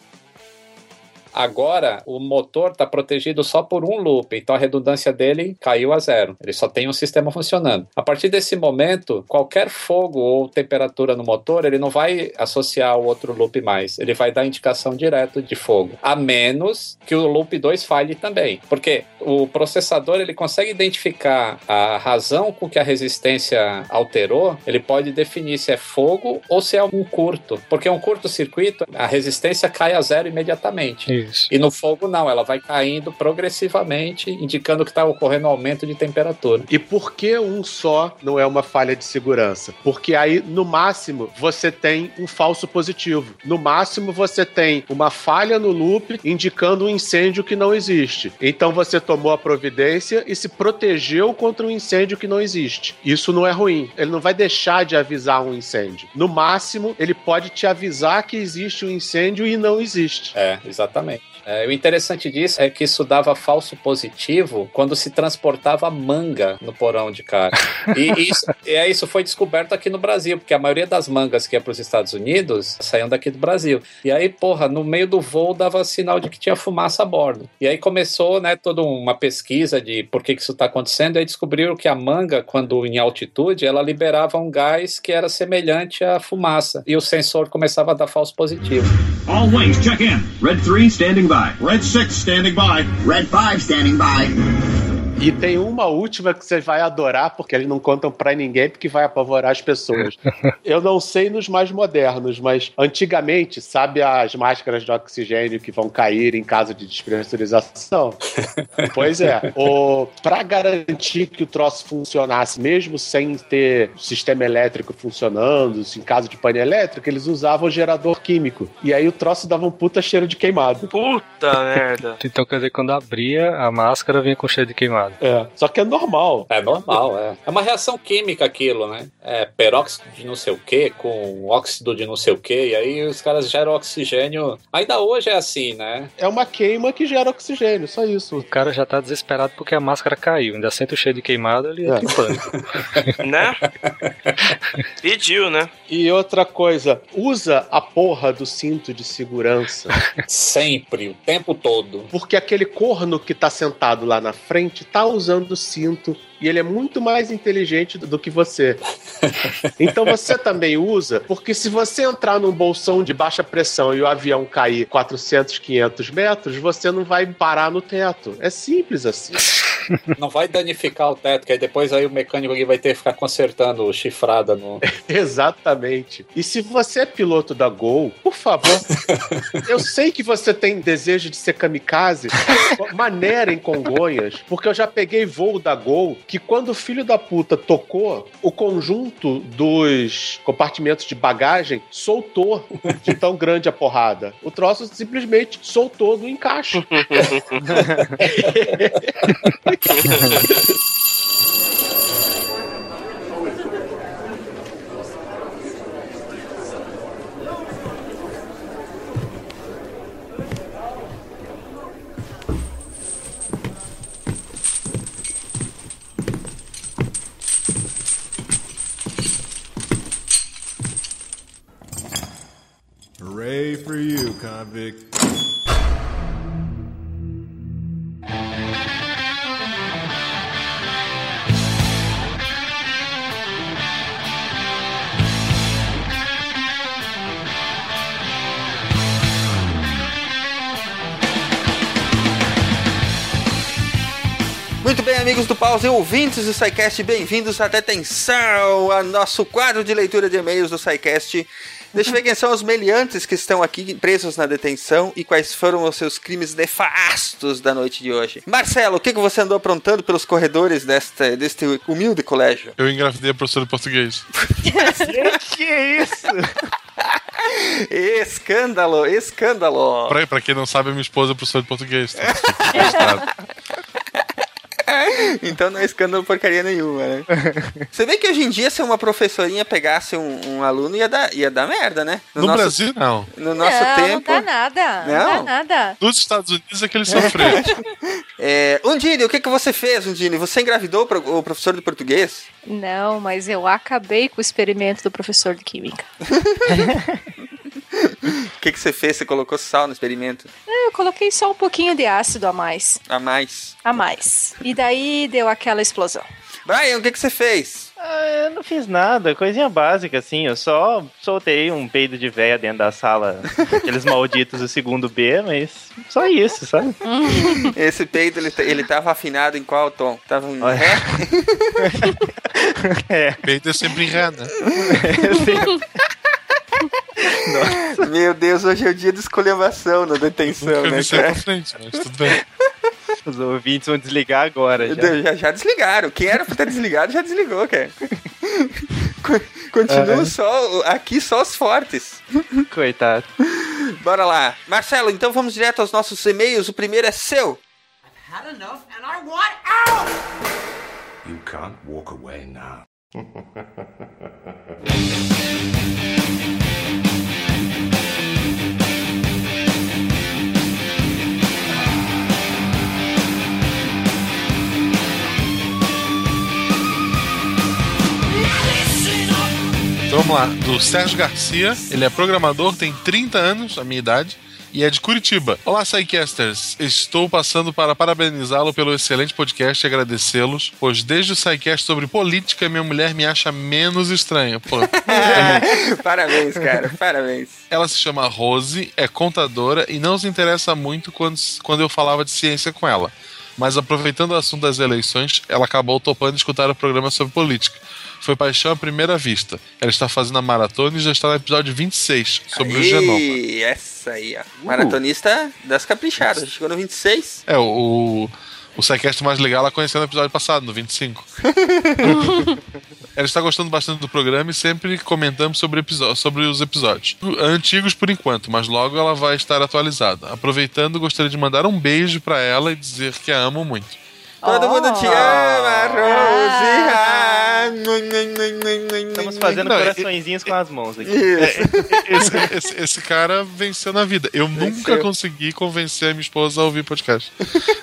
Agora, o motor está protegido só por um loop, então a redundância dele caiu a zero. Ele só tem um sistema funcionando. A partir desse momento, qualquer fogo ou temperatura no motor, ele não vai associar ao outro loop mais. Ele vai dar indicação direto de fogo, a menos que o loop 2 falhe também. Porque o processador ele consegue identificar a razão com que a resistência alterou, ele pode definir se é fogo ou se é um curto. Porque um curto-circuito, a resistência cai a zero imediatamente. Isso. E no fogo não, ela vai caindo progressivamente, indicando que está ocorrendo aumento de temperatura. E por que um só não é uma falha de segurança? Porque aí, no máximo, você tem um falso positivo. No máximo, você tem uma falha no loop indicando um incêndio que não existe. Então você tomou a providência e se protegeu contra um incêndio que não existe. Isso não é ruim. Ele não vai deixar de avisar um incêndio. No máximo, ele pode te avisar que existe um incêndio e não existe. É, exatamente. É, o interessante disso é que isso dava falso positivo quando se transportava manga no porão de cara. E isso, e isso foi descoberto aqui no Brasil, porque a maioria das mangas que ia para os Estados Unidos saíam daqui do Brasil. E aí, porra, no meio do voo dava sinal de que tinha fumaça a bordo. E aí começou, né, toda uma pesquisa de por que, que isso está acontecendo. E aí descobriram que a manga, quando em altitude, ela liberava um gás que era semelhante à fumaça. E o sensor começava a dar falso positivo. All wings, check in. Red 3 standing by. Red 6 standing by. Red 5 standing by. E tem uma última que você vai adorar, porque eles não contam pra ninguém, porque vai apavorar as pessoas. Eu não sei nos mais modernos, mas antigamente, sabe as máscaras de oxigênio que vão cair em caso de despressurização? pois é. O, pra garantir que o troço funcionasse, mesmo sem ter sistema elétrico funcionando, em caso de pane elétrico, eles usavam gerador químico. E aí o troço dava um puta cheiro de queimado. Puta merda. Então quer dizer que quando abria, a máscara vinha com cheiro de queimado. É, só que é normal. É normal, é. É uma reação química aquilo, né? É peróxido de não sei o que com óxido de não sei o que, e aí os caras geram oxigênio. Ainda hoje é assim, né? É uma queima que gera oxigênio, só isso. O cara já tá desesperado porque a máscara caiu. Ainda sente o cheiro de queimado, ele entra É. em pânico. Né? Pediu, né? E outra coisa, usa a porra do cinto de segurança. Sempre, o tempo todo. Porque aquele corno que tá sentado lá na frente tá usando o cinto e ele é muito mais inteligente do que você. Então você também usa, porque se você entrar num bolsão de baixa pressão e o avião cair 400, 500 metros, você não vai parar no teto. É simples assim. Não vai danificar o teto, que aí depois aí o mecânico aqui vai ter que ficar consertando chifrada no. Exatamente. E se você é piloto da Gol, por favor, eu sei que você tem desejo de ser kamikaze, maneira em Congonhas, porque eu já peguei voo da Gol que quando o filho da puta tocou, o conjunto dos compartimentos de bagagem soltou de tão grande a porrada. O troço simplesmente soltou do encaixe. Hooray for you, convict. Muito bem, amigos do Pause e ouvintes do SciCast, bem-vindos à detenção, a nosso quadro de leitura de e-mails do SciCast. Deixa eu ver quem são os meliantes que estão aqui presos na detenção e quais foram os seus crimes nefastos da noite de hoje. Marcelo, o que, que você andou aprontando pelos corredores desta, deste humilde colégio? Eu engravidei a professora de português. que isso? Escândalo, escândalo. Pra, pra quem não sabe, a minha esposa é professora de português. Tá? Então não é escândalo porcaria nenhuma, né? Você vê que hoje em dia, se uma professorinha pegasse um, um aluno, ia dar, ia dar merda, né? No Brasil, não. No nosso não, tempo. não dá nada. Não, Não? dá nada. Nos Estados Unidos é que eles sofreram. É, Undine, o que, que você fez, Undine? Você engravidou o professor de português? Não, mas eu acabei com o experimento do professor de química. O que, que você fez? Você colocou sal no experimento? Eu coloquei só um pouquinho de ácido a mais. A mais. A mais. E daí deu aquela explosão. Brian, o que, que você fez? Ah, eu não fiz nada, coisinha básica, assim. Eu só soltei um peido de véia dentro da sala, aqueles malditos do segundo B, mas só isso, sabe? Esse peito, ele, ele tava afinado em qual tom? Tava em Olha. ré? É. Peito é sempre em ré, né? Meu Deus, hoje é o dia de escolhevação na detenção, Eu né, cara? frente, mas tudo bem. Os ouvintes vão desligar agora já. Já, já, desligaram. Quem era pra ter desligado já desligou, cara. Co- Continua é. só, aqui só os fortes. Coitado. Bora lá. Marcelo, então vamos direto aos nossos e-mails. O primeiro é seu. Had enough and I want out! You can't walk away now. Então vamos lá. Do Sérgio Garcia. Ele é programador, tem 30 anos, a minha idade. E é de Curitiba. Olá, Psycasters. Estou passando para parabenizá-lo pelo excelente podcast e agradecê-los, pois desde o Psycast sobre política, minha mulher me acha menos estranha. Pô, parabéns, cara. Parabéns. Ela se chama Rose, é contadora e não se interessa muito quando, quando eu falava de ciência com ela. Mas aproveitando o assunto das eleições, ela acabou topando escutar o programa sobre política. Foi paixão à primeira vista. Ela está fazendo a maratona e já está no episódio 26, sobre o genoma. Essa aí, ó. Maratonista das caprichadas. Chegou no 26. É, o, o Psycast mais legal ela conheceu no episódio passado, no 25. ela está gostando bastante do programa e sempre comentamos sobre, sobre os episódios. Antigos por enquanto, mas logo ela vai estar atualizada. Aproveitando, gostaria de mandar um beijo para ela e dizer que a amo muito. Todo Oh. mundo te ama, Rose. Ah, Estamos fazendo Não, coraçõezinhos com as mãos aqui. Isso. Esse, esse- esse cara venceu na vida. Eu nunca consegui convencer a minha esposa a ouvir podcast.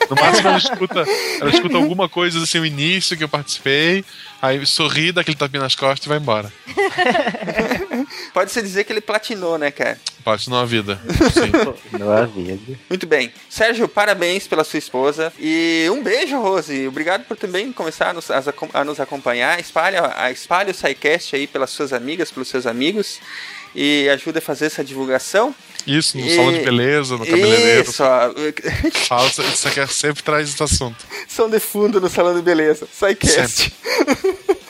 No máximo, ela escuta, ela escuta alguma coisa assim, o início que eu participei, aí sorri, dá aquele tapinha nas costas e vai embora. Pode-se dizer que ele platinou, né, cara? Platinou a vida. Não a vida. Muito bem. Sérgio, parabéns pela sua esposa. E um beijo, Rose. Obrigado por também começar a nos, a, a nos acompanhar. Espalha, a, espalha o SciCast aí pelas suas amigas, pelos seus amigos. E ajuda a fazer essa divulgação. Isso, no E- salão de beleza, no cabeleireiro. Isso, ó. Fala, isso aqui sempre traz esse assunto. Som de fundo no salão de beleza. SciCast.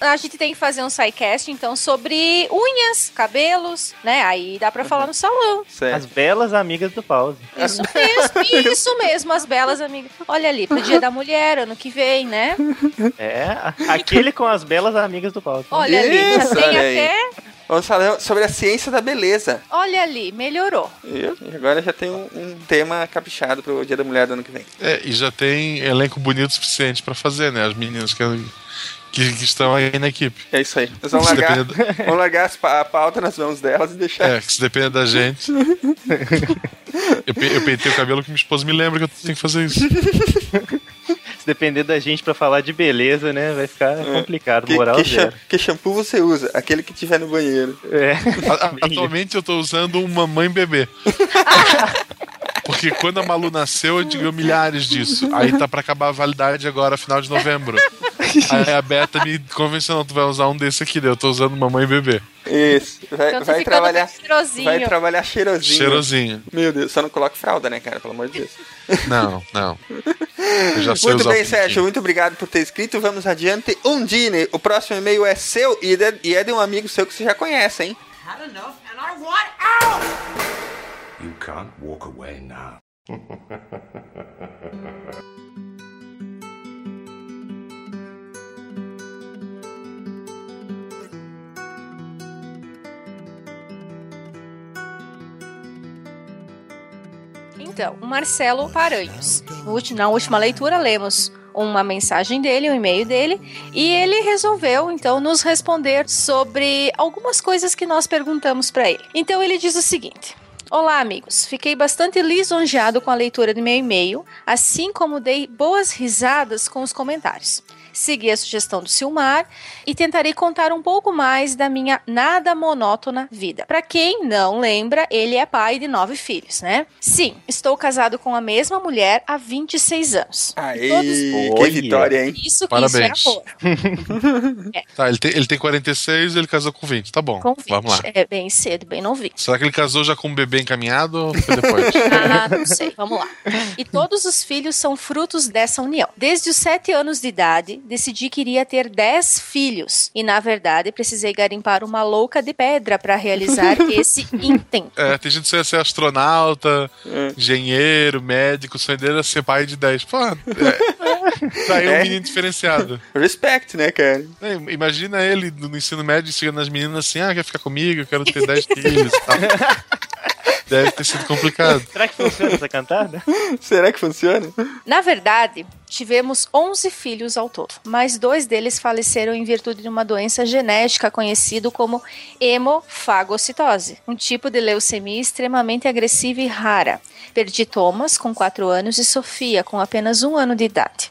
A gente tem que fazer um sidecast, então, sobre unhas, cabelos, né? Aí dá pra falar no salão. As belas amigas do pause. Isso mesmo, isso mesmo, as belas amigas. Olha ali, pro dia da mulher, ano que vem, né? É, aquele com as belas amigas do pause. Olha ali, já Isso, tem até. Vamos falar sobre a ciência da beleza. Olha ali, melhorou. E agora já tem um, um tema caprichado pro Dia da Mulher do ano que vem. É, e já tem elenco bonito o suficiente pra fazer, né? As meninas que, que, que estão aí na equipe. É isso aí. Nós vamos largar, depender vamos largar as pa- a pauta nas mãos delas e deixar. É, que se depender da gente. eu, pe- eu peitei o cabelo que minha esposa me lembra que eu tenho que fazer isso. Se depender da gente pra falar de beleza, né? Vai ficar complicado. Que, Moral que, zero. cha- que shampoo você usa? Aquele que tiver no banheiro. É. A- a- Atualmente eu tô usando um mamãe bebê. Porque quando a Malu nasceu, eu ganhou milhares disso. Aí tá pra acabar a validade agora, final de novembro. Aí a Beta me convenceu, não, tu vai usar um desse aqui, daí eu tô usando mamãe bebê. Isso. Vai, Então vai trabalhar. cheirosinho. Vai trabalhar cheirosinho. Cheirosinho. Meu Deus, só não coloque fralda, né, cara? Pelo amor de Deus. Não, não. Eu já sei Muito usar bem, Sérgio, muito obrigado por ter escrito. Vamos adiante. Undine, o próximo e-mail é seu e e é de um amigo seu que você já conhece, hein? Had enough and I want out! You can't walk away now. Então, Marcelo Paranhos. Na última leitura, lemos uma mensagem dele, um e-mail dele, e ele resolveu então nos responder sobre algumas coisas que nós perguntamos para ele. Então ele diz o seguinte: Olá, amigos. Fiquei bastante lisonjeado com a leitura do meu e-mail, assim como dei boas risadas com os comentários. Segui a sugestão do Silmar e tentarei contar um pouco mais da minha nada monótona vida. Para quem não lembra, ele é pai de nove filhos, né? Sim, estou casado com a mesma mulher há 26 anos. Aê, Todos- que Olha. vitória, hein? Isso, Parabéns. isso é amor. Tá, ele tem, ele tem 46 ele casou com 20. Tá bom. Com 20. Vamos lá. É bem cedo, bem novinho. Será que ele casou já com um bebê encaminhado ou foi depois? Ah, não sei. Vamos lá. E todos os filhos são frutos dessa união. Desde os sete anos de idade, decidi que iria ter dez filhos. E, na verdade, precisei garimpar uma louca de pedra para realizar esse intento. É, tem gente que ia ser astronauta, É. engenheiro, médico, o sonho dele era ser pai de 10. Pô, é, tá aí um É. menino diferenciado. Respect, né, cara? É, imagina ele no ensino médio chegando nas meninas assim: ah, quer ficar comigo? Eu quero ter 10 filhos e tal. Deve ter sido complicado. Será que funciona essa cantada? Será que funciona? Na verdade, tivemos 11 filhos ao todo, mas dois deles faleceram em virtude de uma doença genética conhecida como hemofagocitose, um tipo de leucemia extremamente agressiva e rara. Perdi Thomas com 4 anos e Sofia com apenas um ano de idade.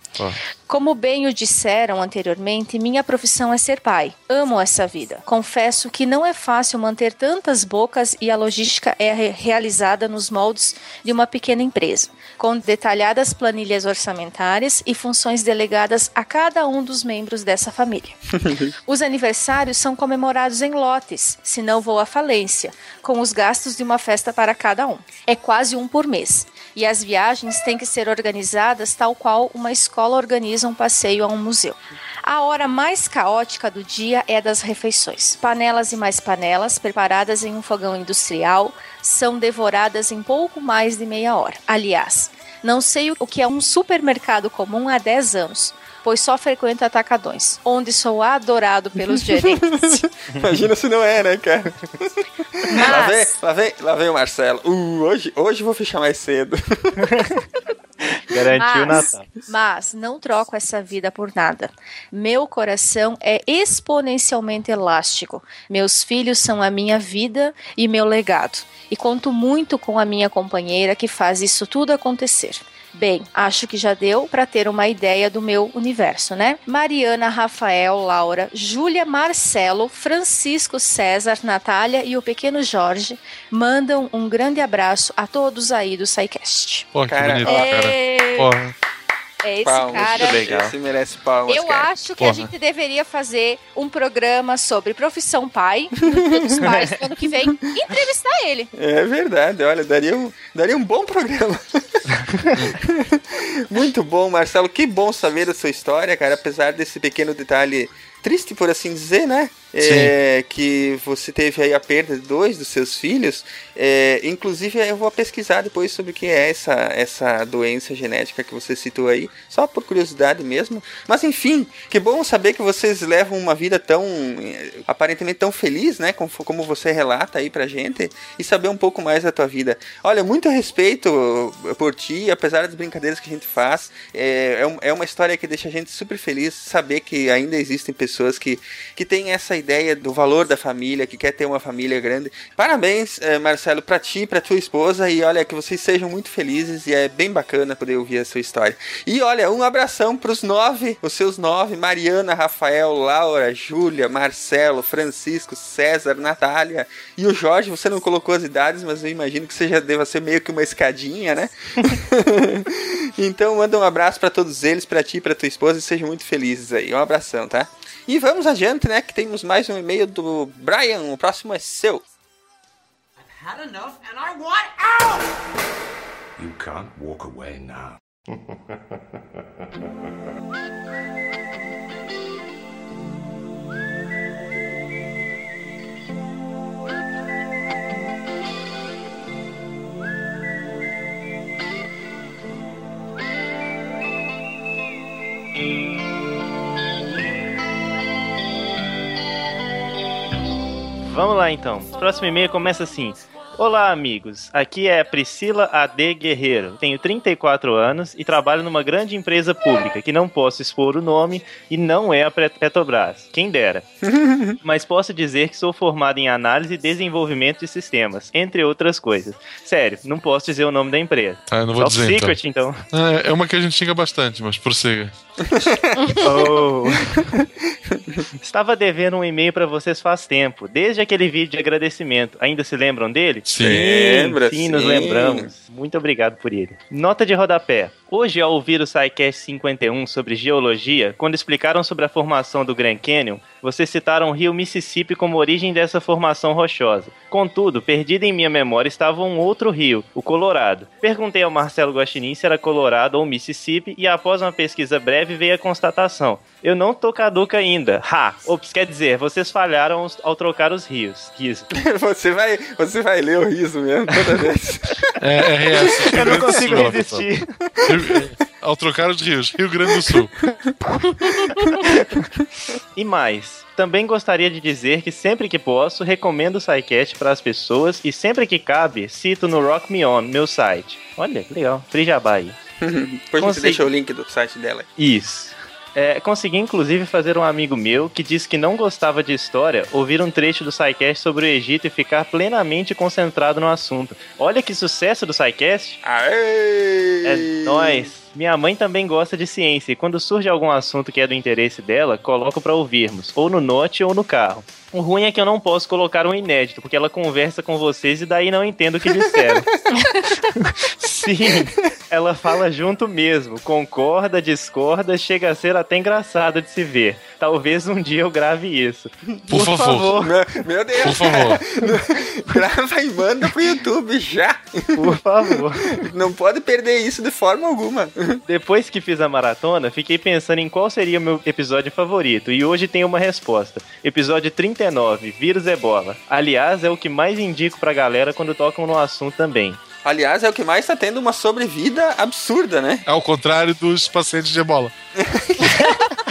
Como bem o disseram anteriormente, minha profissão é ser pai. Amo essa vida. Confesso que não é fácil manter tantas bocas e a logística é re- realizada nos moldes de uma pequena empresa, com detalhadas planilhas orçamentárias e funções delegadas a cada um dos membros dessa família. Os aniversários são comemorados em lotes, senão vou à falência, com os gastos de uma festa para cada um. É quase um por mês. E as viagens têm que ser organizadas tal qual uma escola organiza um passeio a um museu. A hora mais caótica do dia é das refeições. Panelas e mais panelas, preparadas em um fogão industrial, são devoradas em pouco mais de meia hora. Aliás, não sei o que é um supermercado comum há 10 anos, pois só frequento atacadões, onde sou adorado pelos gerentes. Imagina se não é, né, cara? Lá vem, lá vem, lá vem o Marcelo. Uh, hoje, hoje vou fechar mais cedo. Garantiu o mas, Natal. mas não troco essa vida por nada. Meu coração é exponencialmente elástico. Meus filhos são a minha vida e meu legado. E conto muito com a minha companheira que faz isso tudo acontecer. Bem, acho que já deu para ter uma ideia do meu universo, né? Mariana, Rafael, Laura, Júlia, Marcelo, Francisco, César, Natália e o pequeno Jorge mandam um grande abraço a todos aí do SciCast. Pô, que Cara, bonito, ó, cara. Porra. É esse Palmas, cara. legal. Esse merece palmas, Eu cara. acho que a Porra. gente deveria fazer um programa sobre profissão pai, dos pais, no ano que vem, e entrevistar ele. É verdade, olha, daria um, daria um bom programa. Muito bom, Marcelo. Que bom saber da sua história, cara. Apesar desse pequeno detalhe triste, por assim dizer, né? É, que você teve aí a perda de dois dos seus filhos. É, inclusive, eu vou pesquisar depois sobre o que é essa, essa doença genética que você citou aí, só por curiosidade mesmo. Mas enfim, que bom saber que vocês levam uma vida tão eh, aparentemente tão feliz, né? Como, como você relata aí pra gente, e saber um pouco mais da tua vida. Olha, muito respeito por ti, apesar das brincadeiras que a gente faz. É, é, um- é uma história que deixa a gente super feliz saber que ainda existem pessoas que, que têm essa ideia do valor da família, que quer ter uma família grande. Parabéns, eh, Marcelo, pra ti, pra tua esposa, e olha, que vocês sejam muito felizes, e é bem bacana poder ouvir a sua história. E olha, um abração pros nove, os seus nove, Mariana, Rafael, Laura, Júlia, Marcelo, Francisco, César, Natália e o Jorge, você não colocou as idades, mas eu imagino que você já deva ser meio que uma escadinha, né? então manda um abraço pra todos eles, pra ti, pra tua esposa, e sejam muito felizes aí. Um abração, tá? E vamos adiante, né? Que temos mais um e-mail do Brian. O próximo é seu. Had enough and I want out! You can't walk away now. Vamos lá então. O próximo e-mail começa assim. Olá, amigos. Aqui é a Priscila AD Guerreiro. Tenho 34 anos e trabalho numa grande empresa pública que não posso expor o nome e não é a Pet- Petrobras. Quem dera. Mas posso dizer que sou formado em análise e desenvolvimento de sistemas, entre outras coisas. Sério, não posso dizer o nome da empresa. Ah, eu não vou Top dizer, então. Secret, então. É, é uma que a gente xinga bastante, mas prossiga. Oh. Estava devendo um e-mail pra vocês faz tempo, desde aquele vídeo de agradecimento. Ainda se lembram dele? Sim. Lembra, sim, nos sim. lembramos. Muito obrigado por ele. Nota de rodapé. Hoje, ao ouvir o SciCast 51 sobre geologia, quando explicaram sobre a formação do Grand Canyon, vocês citaram o rio Mississippi como origem dessa formação rochosa. Contudo, perdido em minha memória estava um outro rio, o Colorado. Perguntei ao Marcelo Guaxinim se era Colorado ou Mississippi e após uma pesquisa breve veio a constatação. Eu não tô caduca ainda. Ha! Ops, quer dizer, vocês falharam ao- trocar os rios. Riso. você, vai, você vai ler o riso mesmo toda vez. É, é RS. Eu não do consigo Sul, resistir. Rio- Ao trocar os rios, Rio Grande do Sul. E mais, também gostaria de dizer que sempre que posso, recomendo o SciCast para as pessoas e sempre que cabe, cito no Rock Me On, meu site. Olha, que legal, free jabá aí. Depois você Consegui- deixa o link do site dela. Isso. É, consegui inclusive fazer um amigo meu que disse que não gostava de história ouvir um trecho do SciCast sobre o Egito e ficar plenamente concentrado no assunto. Olha que sucesso do SciCast! Aê! É nóis! Minha mãe também gosta de ciência e quando surge algum assunto que é do interesse dela, coloco pra ouvirmos, ou no note ou no carro. O ruim é que eu não posso colocar um inédito, porque ela conversa com vocês e daí não entendo o que disseram. Sim, ela fala junto mesmo, concorda, discorda, chega a ser até engraçado de se ver. Talvez um dia eu grave isso. Por favor. Meu, meu Deus! Por favor. Grava e manda pro YouTube já! Por favor. Não pode perder isso de forma alguma. Depois que fiz a maratona, fiquei pensando em qual seria o meu episódio favorito e hoje tenho uma resposta. Episódio 39, Vírus Ebola. Aliás, é o que mais indico pra galera quando tocam no assunto também. Aliás, é o que mais tá tendo uma sobrevida absurda, né? Ao contrário dos pacientes de ebola. É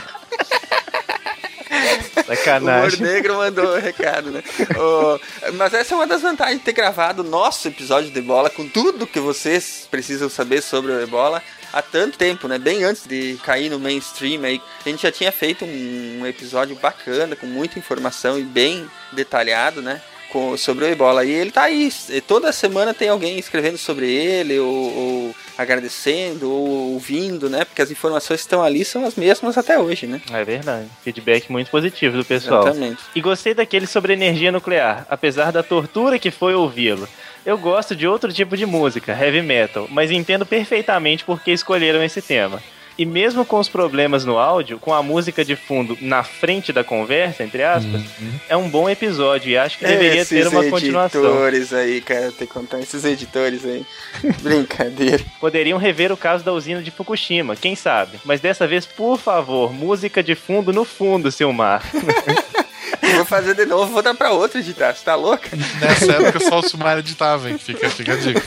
O Sacanagem. Humor Negro mandou o recado, né? Ô, mas essa é uma das vantagens de ter gravado o nosso episódio de Ebola com tudo que vocês precisam saber sobre o Ebola há tanto tempo, né? Bem antes de cair no mainstream aí. A gente já tinha feito um episódio bacana, com muita informação e bem detalhado, né? com- sobre o Ebola. E ele tá aí. Toda semana tem alguém escrevendo sobre ele, ou, ou agradecendo, ou ouvindo, né? Porque as informações que estão ali são as mesmas até hoje, né? É verdade. Feedback muito positivo do pessoal. Exatamente. E gostei daquele sobre energia nuclear, apesar da tortura que foi ouvi-lo. Eu gosto de outro tipo de música, heavy metal, mas entendo perfeitamente por que escolheram esse tema. E mesmo com os problemas no áudio, com a música de fundo na frente da conversa, entre aspas, é um bom episódio e acho que deveria Esses ter uma continuação. editores aí, cara, tem que contar esses editores aí. Brincadeira. Poderiam rever o caso da usina de Fukushima, quem sabe? Mas dessa vez, por favor, música de fundo no fundo, Silmar. Vou fazer de novo, vou dar pra outro editar. Você tá louca? Nessa época só o Silmar editava, hein? Fica, fica a dica.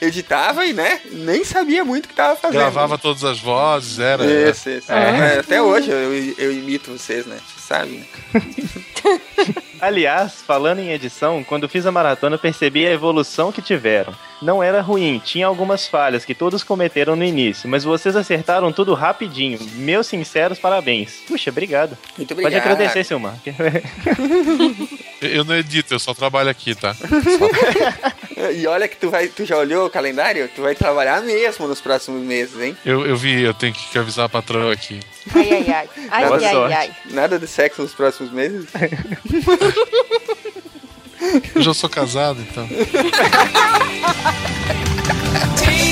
Editava e, né? Nem sabia muito o que tava fazendo. Gravava todas as vozes, era. Isso, isso. É. É, Até hoje eu, eu imito vocês, né? Você sabe, né? Aliás, falando em edição, quando fiz a maratona percebi a evolução que tiveram. Não era ruim, tinha algumas falhas que todos cometeram no início, mas vocês acertaram tudo rapidinho. Meus sinceros parabéns. Puxa, obrigado. Muito Pode obrigado. agradecer, Silmar. Eu não edito, eu só trabalho aqui, tá? E olha que tu vai, tu já olhou o calendário? Tu vai trabalhar mesmo nos próximos meses, hein? Eu, eu vi, eu tenho que avisar a patroa aqui. Ai, ai, ai. Ai, Boa ai, ai, ai. Nada de sexo nos próximos meses? Eu já sou casado, então.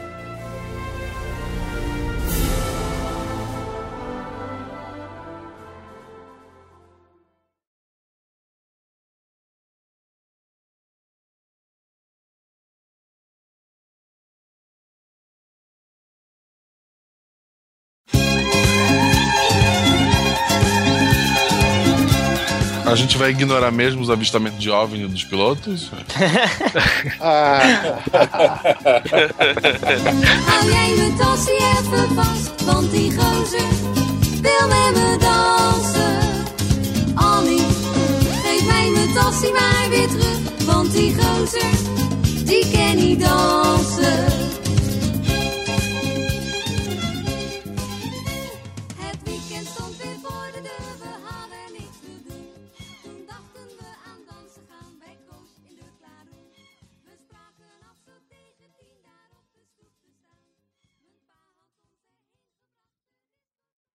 A gente vai ignorar mesmo os avistamentos de OVNI dos pilotos? Hou jij mijn tasje even vast, want die gozer wil met me dansen. Annie, geef mij mijn tasje maar weer terug, want die gozer, die kan niet dansen.